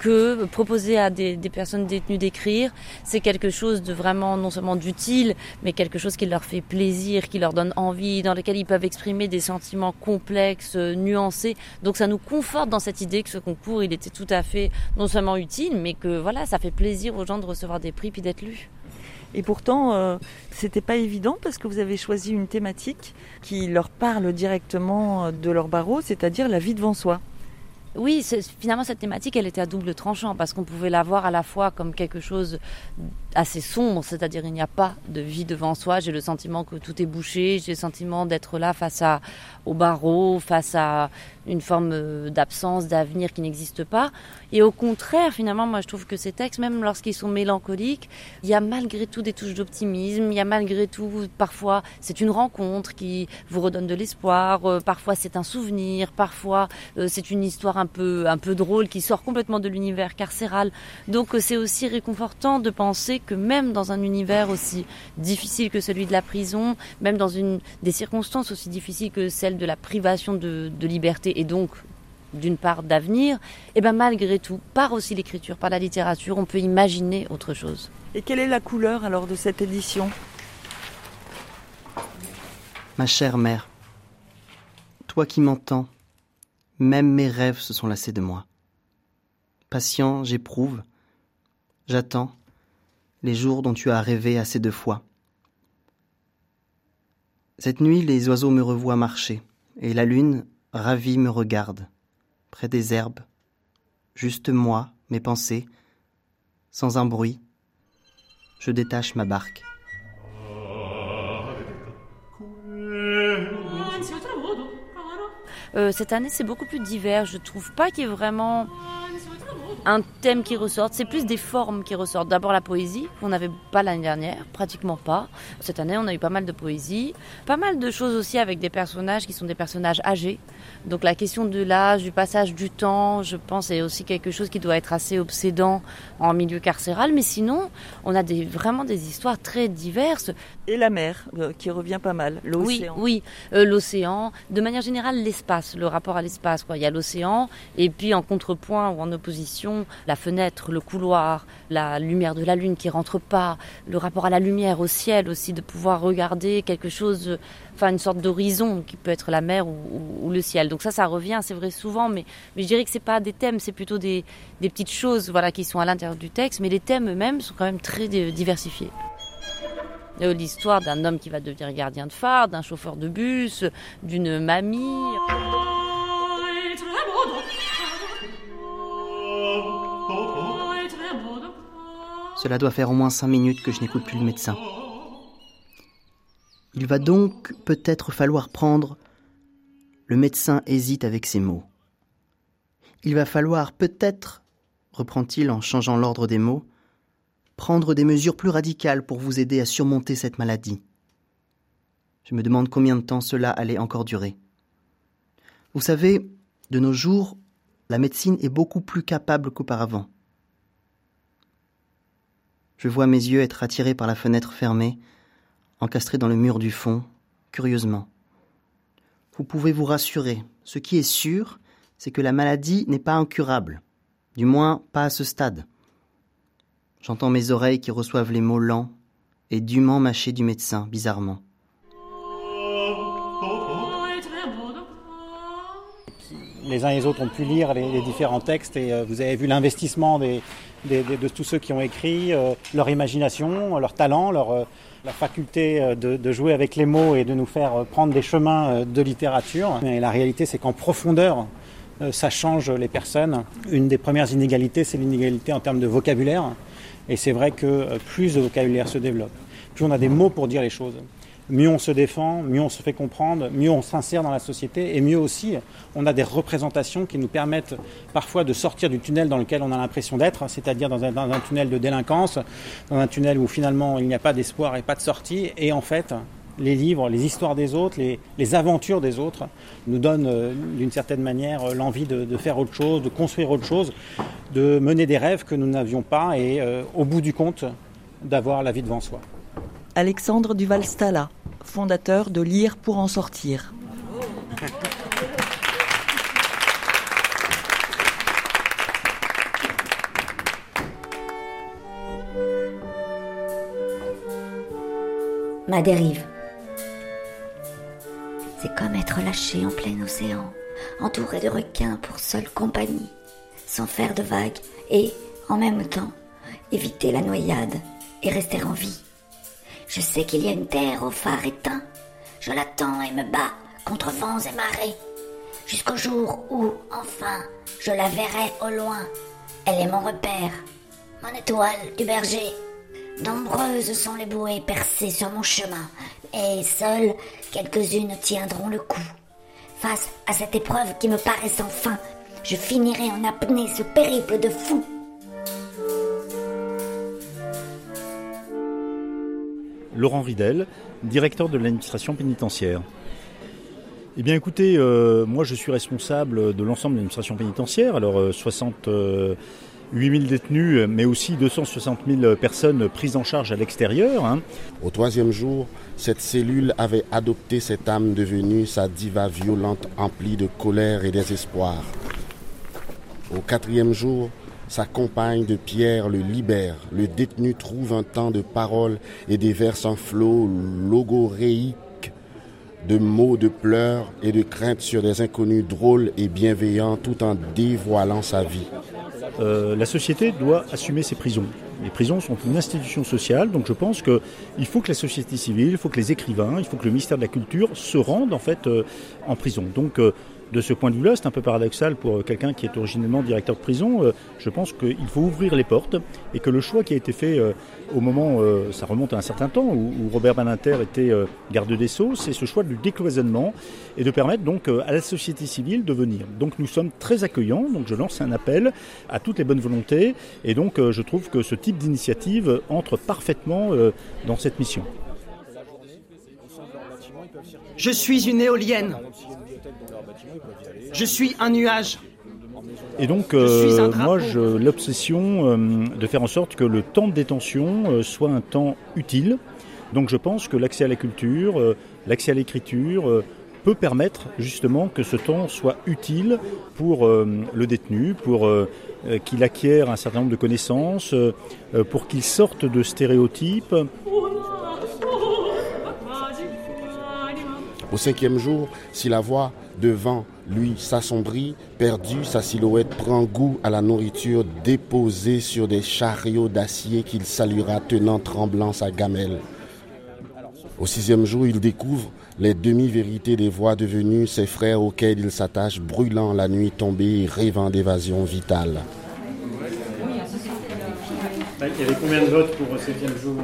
que proposer à des, personnes détenues d'écrire, c'est quelque chose de vraiment non seulement d'utile, mais quelque chose qui leur fait plaisir, qui leur donne envie, dans lequel ils peuvent exprimer des sentiments complexes, euh, nuancés. Donc ça nous conforte dans cette idée que ce concours, il était tout à fait non seulement utile, mais que voilà, ça fait plaisir aux gens de recevoir des prix puis d'être lus. Et pourtant, euh, c'était pas évident parce que vous avez choisi une thématique qui leur parle directement euh, de leur barreau, c'est-à-dire la vie devant soi. Oui, finalement cette thématique, elle était à double tranchant parce qu'on pouvait la voir à la fois comme quelque chose assez sombre, c'est-à-dire il n'y a pas de vie devant soi. J'ai le sentiment que tout est bouché. J'ai le sentiment d'être là face à au barreau, face à une forme euh, d'absence, d'avenir qui n'existe pas. Et au contraire, finalement, moi je trouve que ces textes, même lorsqu'ils sont mélancoliques, il y a malgré tout des touches d'optimisme. Il y a malgré tout, parfois, c'est une rencontre qui vous redonne de l'espoir. euh, parfois, c'est un souvenir. Parfois, euh, c'est une histoire un peu, un peu drôle qui sort complètement de l'univers carcéral. Donc, c'est aussi réconfortant de penser que même dans un univers aussi difficile que celui de la prison, même dans une, des circonstances aussi difficiles que celle de la privation de, de liberté et donc d'une part d'avenir, et ben malgré tout, par aussi l'écriture, par la littérature, on peut imaginer autre chose. Et quelle est la couleur alors de cette édition? Ma chère mère, toi qui m'entends, même mes rêves se sont lassés de moi. Patient, j'éprouve, j'attends les jours dont tu as rêvé assez de fois. Cette nuit, les oiseaux me revoient marcher, et la lune, ravie, me regarde, près des herbes, juste moi, mes pensées, sans un bruit, je détache ma barque. Euh, cette année, c'est beaucoup plus divers. Je trouve pas qu'il y ait vraiment un thème qui ressorte. C'est plus des formes qui ressortent. D'abord la poésie, qu'on n'avait pas l'année dernière, pratiquement pas. Cette année, on a eu pas mal de poésie. Pas mal de choses aussi avec des personnages qui sont des personnages âgés. Donc la question de l'âge, du passage du temps, je pense, est aussi quelque chose qui doit être assez obsédant en milieu carcéral. Mais sinon, on a des, vraiment des histoires très diverses. Et la mer, euh, qui revient pas mal, Oui, l'océan. oui, Euh, l'océan. De manière générale, l'espace, le rapport à l'espace. Quoi. Il y a l'océan, et puis en contrepoint ou en opposition, la fenêtre, le couloir, la lumière de la lune qui rentre pas, le rapport à la lumière, au ciel aussi, de pouvoir regarder quelque chose, enfin une sorte d'horizon qui peut être la mer ou, le ciel. Donc ça, ça revient, c'est vrai souvent, mais, je dirais que c'est pas des thèmes, c'est plutôt des, des petites choses, voilà, qui sont à l'intérieur du texte, mais les thèmes eux-mêmes sont quand même très diversifiés l'histoire d'un homme qui va devenir gardien de phare, d'un chauffeur de bus, d'une mamie. Cela doit faire au moins cinq minutes que je n'écoute plus le médecin. Il va donc peut-être falloir prendre... Le médecin hésite avec ses mots. Il va falloir peut-être, reprend-il en changeant l'ordre des mots, prendre des mesures plus radicales pour vous aider à surmonter cette maladie. Je me demande combien de temps cela allait encore durer. Vous savez, de nos jours, la médecine est beaucoup plus capable qu'auparavant. Je vois mes yeux être attirés par la fenêtre fermée, encastrée dans le mur du fond, curieusement. Vous pouvez vous rassurer, ce qui est sûr, c'est que la maladie n'est pas incurable, du moins pas à ce stade. J'entends mes oreilles qui reçoivent les mots lents et dûment mâchés du médecin, bizarrement. Les uns et les autres ont pu lire les, différents textes et euh, vous avez vu l'investissement de tous ceux qui ont écrit, euh, leur imagination, leur talent, leur, euh, faculté de, jouer avec les mots et de nous faire prendre des chemins de littérature. La réalité, c'est qu'en profondeur, ça change les personnes. Une des premières inégalités, c'est l'inégalité en termes de vocabulaire. Et c'est vrai que plus le vocabulaire se développe, plus on a des mots pour dire les choses mieux on se défend, mieux on se fait comprendre, mieux on s'insère dans la société et mieux aussi on a des représentations qui nous permettent parfois de sortir du tunnel dans lequel on a l'impression d'être, c'est-à-dire dans, un, tunnel de délinquance, dans un tunnel où finalement il n'y a pas d'espoir et pas de sortie. Et en fait, les livres, les histoires des autres, les, aventures des autres nous donnent euh, d'une certaine manière euh, l'envie de, faire autre chose, de construire autre chose, de mener des rêves que nous n'avions pas et euh, au bout du compte d'avoir la vie devant soi. Alexandre Duval-Stala, fondateur de Lire pour en sortir. Ma dérive. C'est comme être lâché en plein océan, entouré de requins pour seule compagnie, sans faire de vagues et, en même temps, éviter la noyade et rester en vie. Je sais qu'il y a une terre au phare éteint. Je l'attends et me bats contre vents et marées. Jusqu'au jour où, enfin, je la verrai au loin. Elle est mon repère, mon étoile du berger. Nombreuses sont les bouées percées sur mon chemin, et seules quelques-unes tiendront le coup. Face à cette épreuve qui me paraît sans fin, je finirai en apnée ce périple de fou. Laurent Ridel, directeur de l'administration pénitentiaire. Eh bien écoutez, euh, moi je suis responsable de l'ensemble de l'administration pénitentiaire, alors 68 euh, 000 détenus, mais aussi 260 000 personnes prises en charge à l'extérieur. Hein. Au troisième jour, cette cellule avait adopté cette âme devenue sa diva violente emplie de colère et désespoir. Au quatrième jour, sa compagne de pierre le libère. Le détenu trouve un temps de parole et déverse un flot logoréique de mots, de pleurs et de craintes sur des inconnus drôles et bienveillants tout en dévoilant sa vie. Euh, la société doit assumer ses prisons. Les prisons sont une institution sociale, donc je pense qu'il faut que la société civile, il faut que les écrivains, il faut que le ministère de la Culture se rendent en fait euh, en prison. Euh, de ce point de vue-là, c'est un peu paradoxal pour quelqu'un qui est originellement directeur de prison. Euh, je pense qu'il faut ouvrir les portes et que le choix qui a été fait euh, au moment, euh, ça remonte à un certain temps, où, Robert Baninter était garde des Sceaux, c'est ce choix du décloisonnement et de permettre donc à la société civile de venir. Donc nous sommes très accueillants, donc je lance un appel à toutes les bonnes volontés et donc je trouve que ce type d'initiative entre parfaitement dans cette mission. Je suis une éolienne. Je suis un nuage. Et donc, euh, moi, j'ai l'obsession euh, de faire en sorte que le temps de détention euh, soit un temps utile. Donc, je pense que l'accès à la culture, l'accès à l'écriture, peut permettre justement que ce temps soit utile pour euh, le détenu, pour euh, euh, qu'il acquiert un certain nombre de connaissances, pour qu'il sorte de stéréotypes. Au cinquième jour, si la voix devant lui s'assombrit, perdu, sa silhouette prend goût à la nourriture déposée sur des chariots d'acier qu'il saluera tenant tremblant sa gamelle. Au sixième jour, il découvre les demi-vérités des voix devenues ses frères auxquels il s'attache, brûlant la nuit tombée et rêvant d'évasion vitale. Il y avait combien de votes pour le septième jour?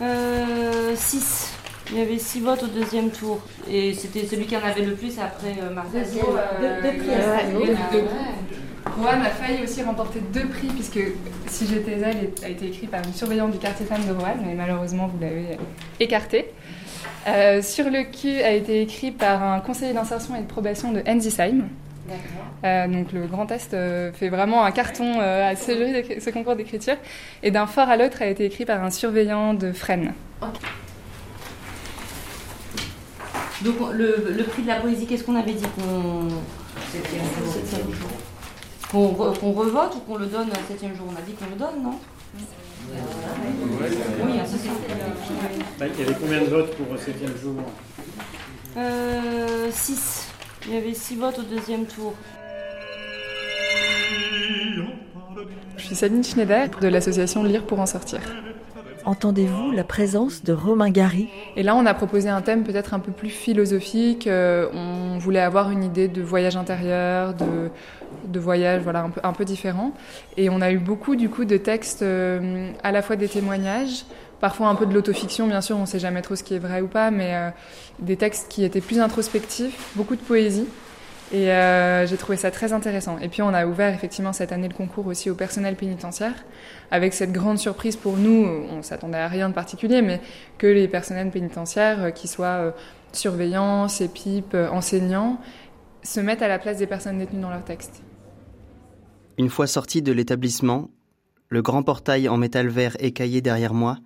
Euh. 6. Il y avait 6 votes au deuxième tour. Et c'était celui qui en avait le plus après euh, Marc Deux- deux prix a. Roanne failli aussi remporter deux prix puisque Si j'étais elle a été écrit par une surveillante du quartier femme de Roanne, mais malheureusement vous l'avez écarté. Euh, sur le cul a été écrit par un conseiller d'insertion et de probation de Enzisheim. Euh, donc le Grand Est euh, fait vraiment un carton euh, à ce, ce concours d'écriture. Et d'un fort à l'autre a été écrit par un surveillant de Fresnes. Donc le, le prix de la poésie, qu'est-ce qu'on avait dit qu'on qu'on re- qu'on revote ou qu'on le donne au septième jour? On a dit qu'on le donne, non? Oui, hein, ça c'est. Bah, Il y avait combien de votes pour le septième jour? Euh, 6. Il y avait 6 votes au deuxième tour. Je suis Sabine Schneider de l'association Lire pour en sortir. Entendez-vous la présence de Romain Gary? Et là, on a proposé un thème peut-être un peu plus philosophique. euh, on voulait avoir une idée de voyage intérieur, de, de voyage voilà, un, peu, un peu différent. Et on a eu beaucoup du coup de textes, euh, à la fois des témoignages, parfois un peu de l'autofiction, bien sûr, on ne sait jamais trop ce qui est vrai ou pas, mais euh, des textes qui étaient plus introspectifs, beaucoup de poésie. Et euh, j'ai trouvé ça très intéressant. Et puis on a ouvert effectivement cette année le concours aussi au personnel pénitentiaire, avec cette grande surprise pour nous, on s'attendait à rien de particulier, mais que les personnels pénitentiaires, euh, qui soient euh, surveillants, CEPIP, enseignants, se mettent à la place des personnes détenues dans leurs textes. Une fois sorti de l'établissement, le grand portail en métal vert écaillé derrière moi,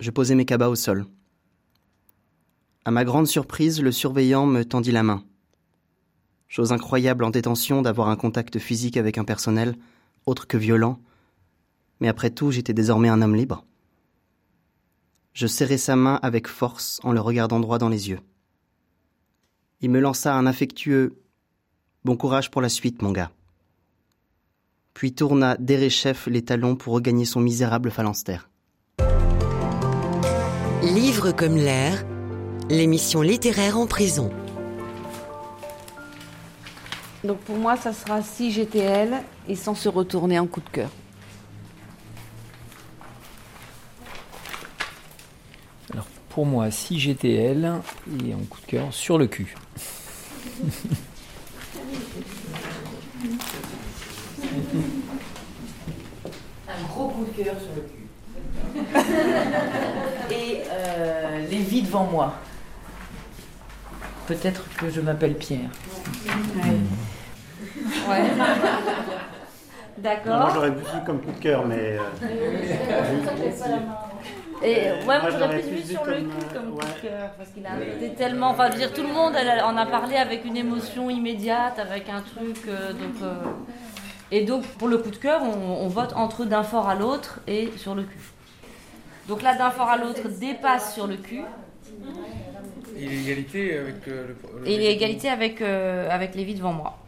je posai mes cabas au sol. À ma grande surprise, le surveillant me tendit la main. Chose incroyable en détention d'avoir un contact physique avec un personnel, autre que violent, mais après tout, j'étais désormais un homme libre. Je serrai sa main avec force en le regardant droit dans les yeux. Il me lança un affectueux Bon courage pour la suite, mon gars puis tourna derechef les talons pour regagner son misérable phalanstère. Livre comme l'air, l'émission littéraire en prison. Donc pour moi, ça sera si j'étais elle et sans se retourner en coup de cœur. Alors pour moi, si j'étais elle, et en coup de cœur, sur le cul. Un gros coup de cœur sur le cul. Et euh, les vies devant moi. Peut-être que je m'appelle Pierre. Ouais. Non, Moi D'accord. j'aurais vu comme coup de cœur, mais. euh, Et ouais, Moi, j'aurais l'aurais plus vu plus vu sur le comme, cul euh, comme coup ouais. de cœur parce qu'il a été tellement. Enfin, je veux dire, tout le monde en a parlé avec une émotion immédiate, avec un truc. euh, donc, euh, Et donc, pour le coup de cœur, on, on vote entre d'un fort à l'autre et sur le cul. Donc là, d'un fort à l'autre dépasse sur le cul. Et l'égalité avec euh, le, le- Et avec, euh, avec Lévi devant moi.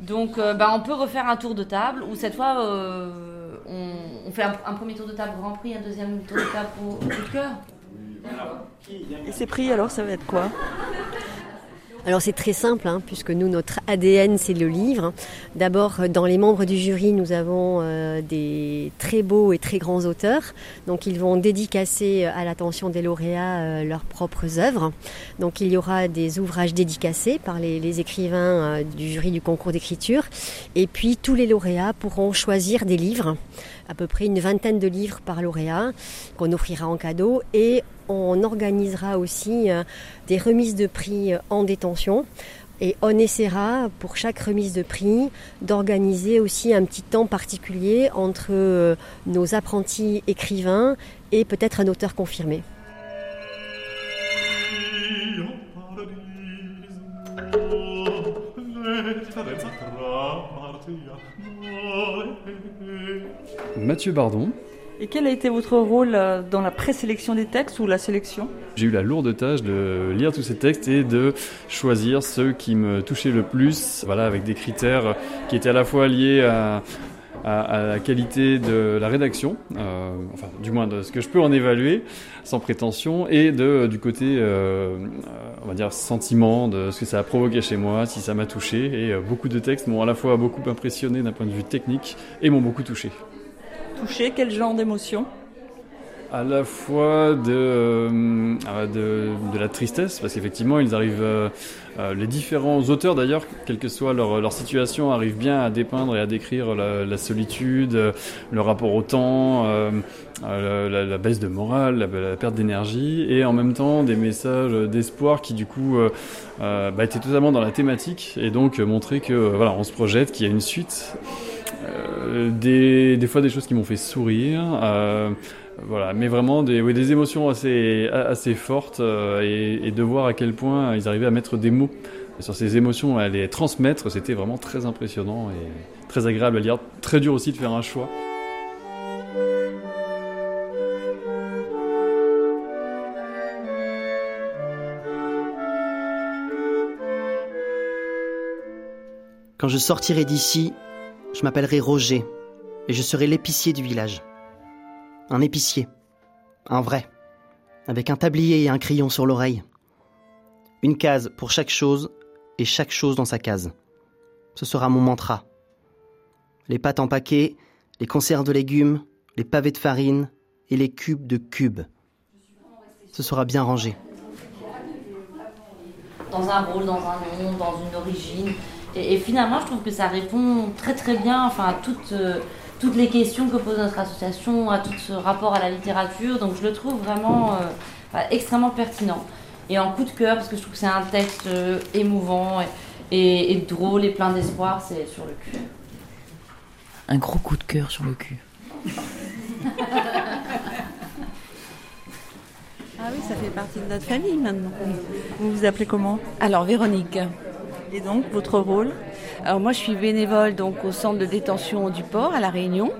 Donc, euh, bah, on peut refaire un tour de table, où cette fois, euh, on, on fait un, un premier tour de table Grand Prix, un deuxième tour de table au, au coup de cœur. Et ces prix, alors, ça va être quoi? Alors c'est très simple, hein, puisque nous, notre ADN, c'est le livre. D'abord, euh, dans les membres du jury, nous avons euh, des très beaux et très grands auteurs. Donc ils vont dédicacer euh, à l'attention des lauréats leurs propres œuvres. Donc il y aura des ouvrages dédicacés par les, écrivains du jury du concours d'écriture. Et puis tous les lauréats pourront choisir des livres, à peu près une vingtaine de livres par lauréat, qu'on offrira en cadeau. Et on organisera aussi euh, des remises de prix euh, en détention. Et on essaiera, pour chaque remise de prix, d'organiser aussi un petit temps particulier entre euh, nos apprentis écrivains et peut-être un auteur confirmé. Mathieu Bardon, et quel a été votre rôle euh, dans la présélection des textes ou la sélection? J'ai eu la lourde tâche de lire tous ces textes et de choisir ceux qui me touchaient le plus, voilà, avec des critères qui étaient à la fois liés à, la qualité de la rédaction, euh, enfin du moins de ce que je peux en évaluer, sans prétention, et de, du côté, euh, on va dire, sentiment, de ce que ça a provoqué chez moi, si ça m'a touché. Et euh, beaucoup de textes m'ont à la fois beaucoup impressionné d'un point de vue technique et m'ont beaucoup touché. Touché, quel genre d'émotion? À la fois de, euh, de, de, la tristesse, parce qu'effectivement, ils arrivent, euh, euh, les différents auteurs d'ailleurs, quelle que soit leur, leur, situation, arrivent bien à dépeindre et à décrire la, solitude, le rapport au temps, la, la, baisse de morale, la, perte d'énergie, et en même temps des messages d'espoir qui du coup bah, étaient totalement dans la thématique, et donc montrer que voilà, on se projette, qu'il y a une suite. Des, des, fois des choses qui m'ont fait sourire, voilà, mais vraiment des, des émotions assez, assez fortes euh, et, et, de voir à quel point ils arrivaient à mettre des mots sur ces émotions, à les transmettre, c'était vraiment très impressionnant et très agréable à lire. Très dur aussi de faire un choix. Quand je sortirai d'ici, je m'appellerai Roger et je serai l'épicier du village un épicier, un vrai, avec un tablier et un crayon sur l'oreille. Une case pour chaque chose et chaque chose dans sa case. Ce sera mon mantra. Les pâtes en paquet, les conserves de légumes, les pavés de farine et les cubes de cubes. Ce sera bien rangé. Dans un rôle, dans un nom, dans une origine. Et, et finalement, je trouve que ça répond très très bien enfin, à toute. Euh, toutes les questions que pose notre association, à tout ce rapport à la littérature. Donc je le trouve vraiment euh, extrêmement pertinent. Et en coup de cœur, parce que je trouve que c'est un texte euh, émouvant et, et, drôle et plein d'espoir, c'est sur le cul. Un gros coup de cœur sur le cul. Ah oui, ça fait partie de notre famille maintenant. Vous vous appelez comment? Alors Véronique. Et donc votre rôle alors moi je suis bénévole donc au centre de détention du port à La Réunion.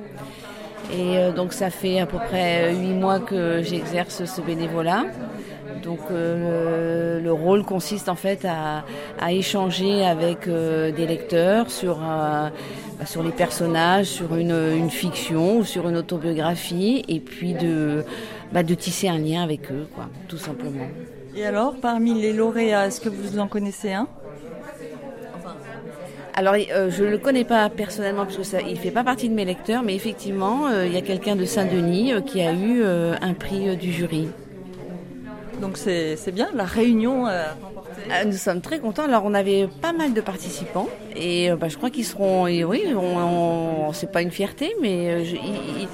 Et euh, donc ça fait à peu près huit mois que j'exerce ce bénévolat. Donc euh, le, rôle consiste en fait à, à échanger avec euh, des lecteurs sur, bah, sur les personnages, sur une, une, fiction ou sur une autobiographie, et puis de, bah, de tisser un lien avec eux, quoi, tout simplement. Et alors, parmi les lauréats, est-ce que vous en connaissez un? Alors, euh, je ne le connais pas personnellement parce que ça, il fait pas partie de mes lecteurs, mais effectivement, euh, il y a quelqu'un de Saint-Denis euh, qui a eu un prix du jury. Donc c'est bien, la réunion nous sommes très contents. Alors on avait pas mal de participants et bah, je crois qu'ils seront. Et oui, on, on, c'est pas une fierté, mais je, ils,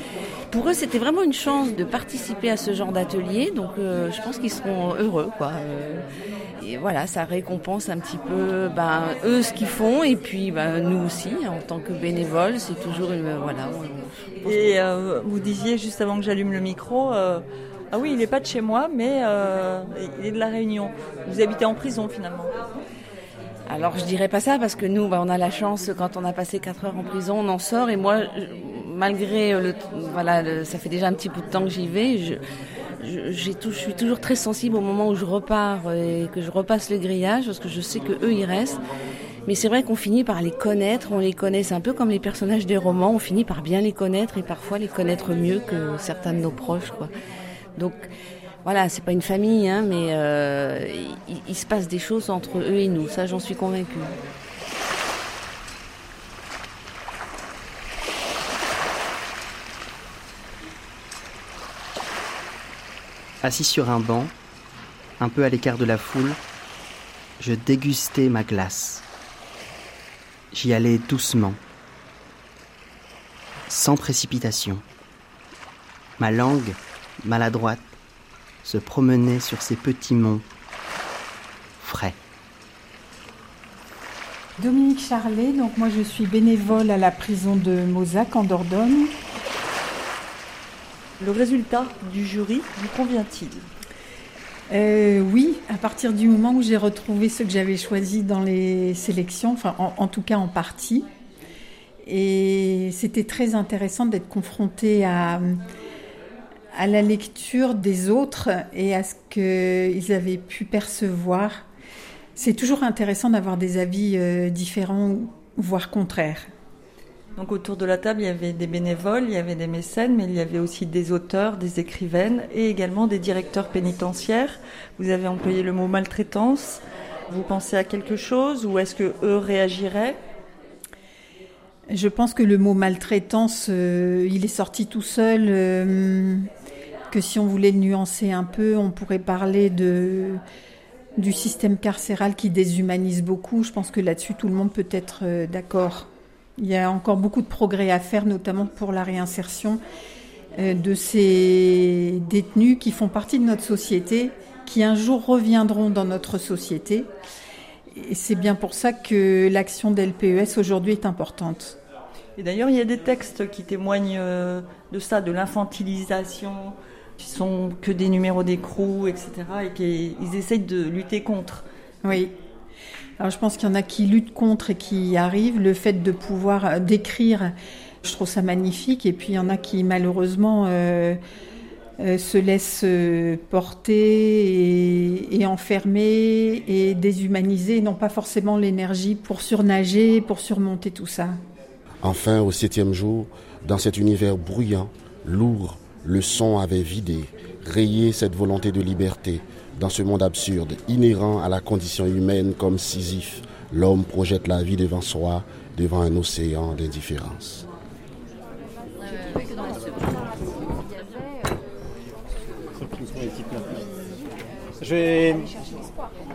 pour eux c'était vraiment une chance de participer à ce genre d'atelier. Donc je pense qu'ils seront heureux, quoi et voilà, ça récompense un petit peu ben, eux ce qu'ils font et puis ben, nous aussi en tant que bénévoles, c'est toujours une voilà. Et euh, vous disiez juste avant que j'allume le micro, euh, ah oui, il n'est pas de chez moi, mais euh, il est de la Réunion. Vous habitez en prison finalement. Alors je dirais pas ça parce que nous, ben, on a la chance quand on a passé 4 heures en prison, on en sort et moi, malgré le voilà, ça fait déjà un petit bout de temps que j'y vais. Je, tout, je suis toujours très sensible au moment où je repars et que je repasse le grillage parce que je sais que eux ils restent. Mais c'est vrai qu'on finit par les connaître, on les connaît, c'est un peu comme les personnages des romans, on finit par bien les connaître et parfois les connaître mieux que certains de nos proches. Quoi. Donc voilà, c'est pas une famille, hein, mais euh, il, il se passe des choses entre eux et nous, ça j'en suis convaincue. Assis sur un banc, un peu à l'écart de la foule, je dégustais ma glace. J'y allais doucement, sans précipitation. Ma langue, maladroite, se promenait sur ces petits monts frais. Dominique Charlet, donc moi je suis bénévole à la prison de Mozac en Dordogne. Le résultat du jury vous convient-il? Euh, Oui, à partir du moment où j'ai retrouvé ce que j'avais choisi dans les sélections, enfin en, en, tout cas en partie. Et c'était très intéressant d'être confronté à, à la lecture des autres et à ce qu'ils avaient pu percevoir. C'est toujours intéressant d'avoir des avis euh, différents, voire contraires. Donc autour de la table, il y avait des bénévoles, il y avait des mécènes, mais il y avait aussi des auteurs, des écrivaines et également des directeurs pénitentiaires. Vous avez employé le mot maltraitance. Vous pensez à quelque chose ou est-ce que eux réagiraient? Je pense que le mot maltraitance, euh, il est sorti tout seul. Euh, que si on voulait nuancer un peu, on pourrait parler de du système carcéral qui déshumanise beaucoup. Je pense que là-dessus, tout le monde peut être euh, d'accord. Il y a encore beaucoup de progrès à faire, notamment pour la réinsertion de ces détenus qui font partie de notre société, qui un jour reviendront dans notre société. Et c'est bien pour ça que l'action d'LPES aujourd'hui est importante. Et d'ailleurs, il y a des textes qui témoignent euh, de ça, de l'infantilisation, qui sont que des numéros d'écrou, etc. Et qu'ils essayent de lutter contre. Oui. Alors je pense qu'il y en a qui luttent contre et qui y arrivent. Le fait de pouvoir euh, décrire, je trouve ça magnifique. Et puis il y en a qui malheureusement euh, euh, se laissent porter et, et, enfermer et déshumaniser, n'ont pas forcément l'énergie pour surnager, pour surmonter tout ça. Enfin, au septième jour, dans cet univers bruyant, lourd, le son avait vidé, rayé cette volonté de liberté. Dans ce monde absurde, inhérent à la condition humaine comme Sisyphe, l'homme projette la vie devant soi, devant un océan d'indifférence. Je vais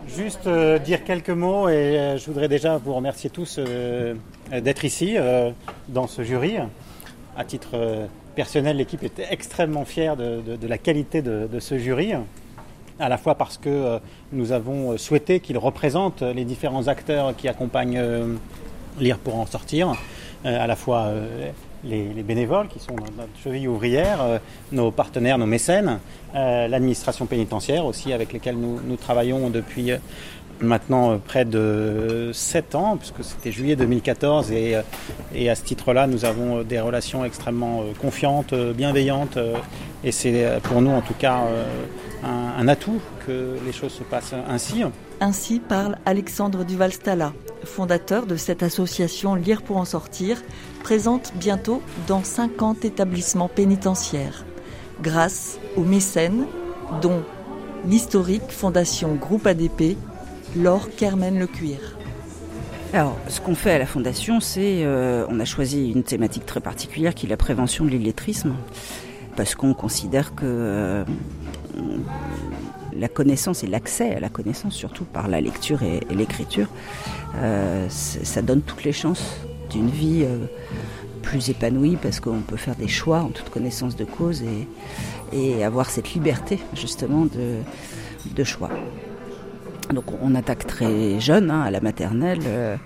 juste euh, dire quelques mots et euh, je voudrais déjà vous remercier tous euh, d'être ici dans ce jury. À titre personnel, l'équipe était extrêmement fière de, la qualité de, ce jury, à la fois parce que nous avons souhaité qu'il représente les différents acteurs qui accompagnent Lire pour en sortir, à la fois les, bénévoles qui sont notre cheville ouvrière, euh, nos partenaires, nos mécènes, euh, l'administration pénitentiaire aussi avec lesquels nous, travaillons depuis euh, maintenant près de 7 ans, puisque c'était juillet 2014, et, et à ce titre-là, nous avons des relations extrêmement confiantes, bienveillantes, et c'est pour nous en tout cas un, un, atout que les choses se passent ainsi. Ainsi parle Alexandre Duval-Stala, fondateur de cette association Lire pour en sortir, présente bientôt dans 50 établissements pénitentiaires, grâce aux mécènes, dont l'historique Fondation Groupe ADP, Laure Kermen Le Cuir. Alors, ce qu'on fait à la Fondation, c'est euh, on a choisi une thématique très particulière qui est la prévention de l'illettrisme, parce qu'on considère que euh, la connaissance et l'accès à la connaissance, surtout par la lecture et, l'écriture, euh, ça donne toutes les chances d'une vie plus épanouie parce qu'on peut faire des choix en toute connaissance de cause et, avoir cette liberté justement de, choix. Donc on attaque très jeune, hein, à la maternelle, euh,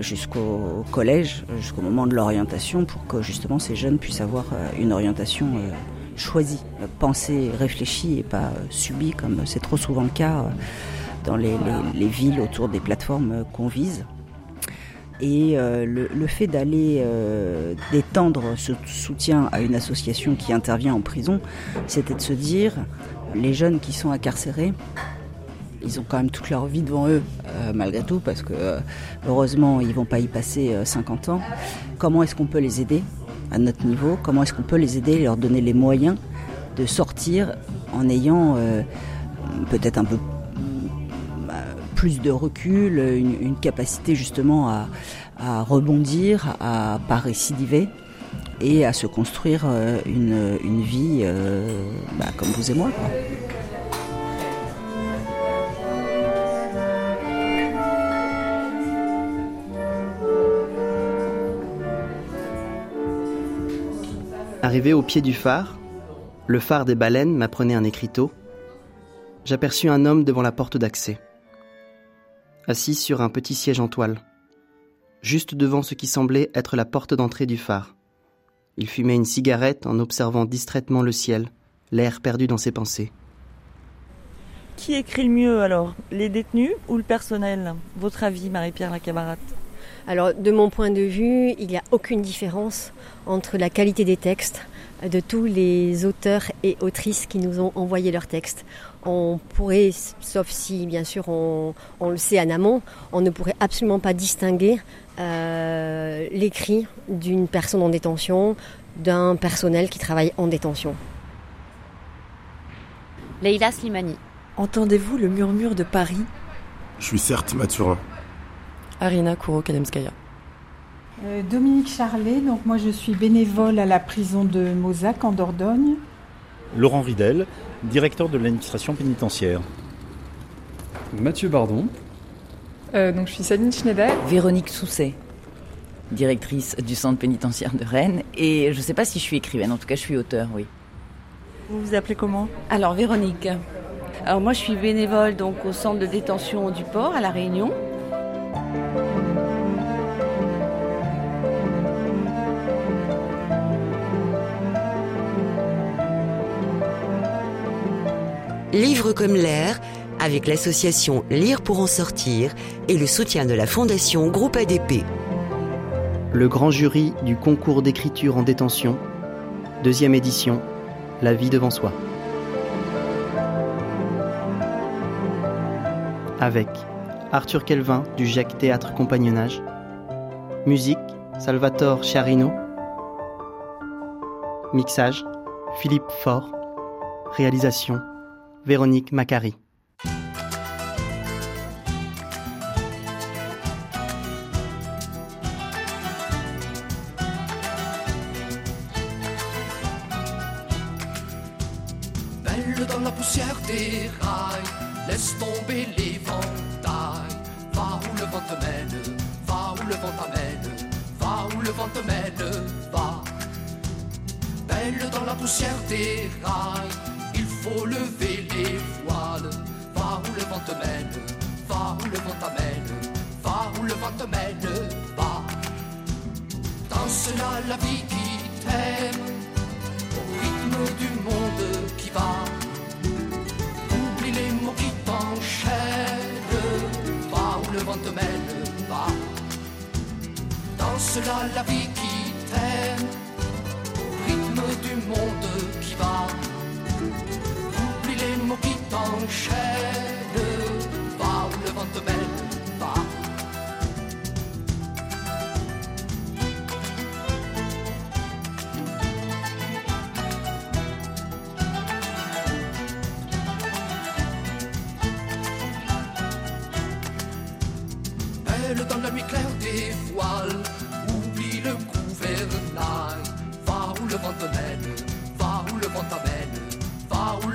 jusqu'au collège, jusqu'au moment de l'orientation, pour que justement ces jeunes puissent avoir une orientation choisie, pensée, réfléchie et pas subie comme c'est trop souvent le cas dans les, les, les villes autour des plateformes qu'on vise. Et euh, le, fait d'aller euh, d'étendre ce soutien à une association qui intervient en prison, c'était de se dire, les jeunes qui sont incarcérés, ils ont quand même toute leur vie devant eux, euh, malgré tout, parce que heureusement, ils vont pas y passer 50 ans. Comment est-ce qu'on peut les aider à notre niveau? Comment est-ce qu'on peut les aider et leur donner les moyens de sortir en ayant peut-être un peu plus de recul, une, capacité justement à, rebondir, à pas récidiver et à se construire euh, une, vie euh, bah, comme vous et moi. Arrivé au pied du phare, le phare des baleines m'apprenait un écriteau, j'aperçus un homme devant la porte d'accès assis sur un petit siège en toile, juste devant ce qui semblait être la porte d'entrée du phare. Il fumait une cigarette en observant distraitement le ciel, l'air perdu dans ses pensées. Qui écrit le mieux alors? Les détenus ou le personnel? Votre avis, Marie-Pierre Lacabarate? Alors, de mon point de vue, il n'y a aucune différence entre la qualité des textes de tous les auteurs et autrices qui nous ont envoyé leurs textes. On pourrait, sauf si bien sûr on, on le sait en amont, on ne pourrait absolument pas distinguer euh, l'écrit d'une personne en détention d'un personnel qui travaille en détention. Leïla Slimani. Entendez-vous le murmure de Paris? Je suis certes Mathurin. Arina Kouro-Kalemskaya. Euh, Dominique Charlet, donc moi je suis bénévole à la prison de Mozac en Dordogne. Laurent Ridel, directeur de l'administration pénitentiaire. Mathieu Bardon. Euh, donc je suis Sabine Schneider. Véronique Sousset, directrice du centre pénitentiaire de Rennes. Et je ne sais pas si je suis écrivaine, en tout cas je suis auteur, oui. Vous vous appelez comment? Alors Véronique. Alors moi je suis bénévole donc au centre de détention du port à La Réunion. Livre comme l'air, avec l'association Lire pour en sortir et le soutien de la Fondation Groupe ADP. Le grand jury du concours d'écriture en détention, deuxième édition, La vie devant soi. Avec Arthur Kelvin du Jacques Théâtre Compagnonnage, musique Salvatore Chiarino, mixage Philippe Faure, réalisation Véronique Macari.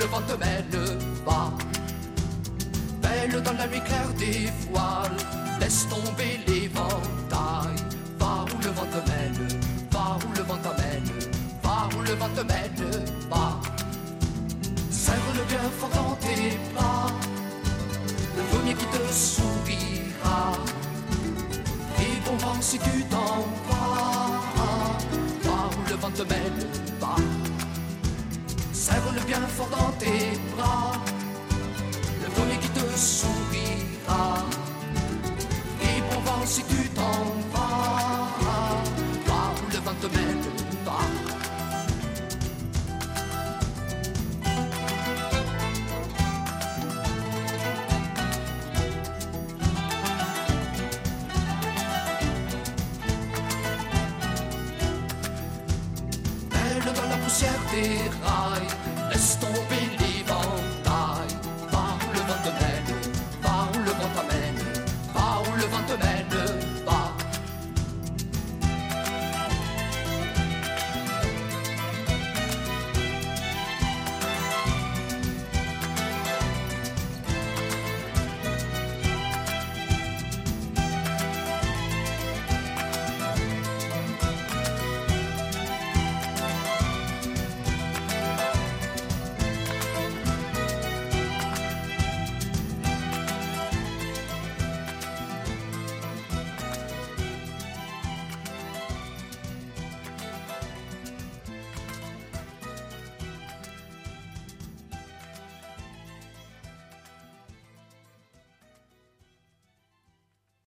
Le vent te mène, va. Belle dans la nuit claire des voiles, laisse tomber l'éventail. Va où le vent te mène, va où le vent t'amène, va où le vent te mène, va. Serre-le bien fort dans tes bras, le premier qui te sourira. Et bon vent si tu t'en vas, va où le vent te mène, va. Serre-le bien fort dans tes bras, le premier qui te sourira. Bon vent si tu t'en vas,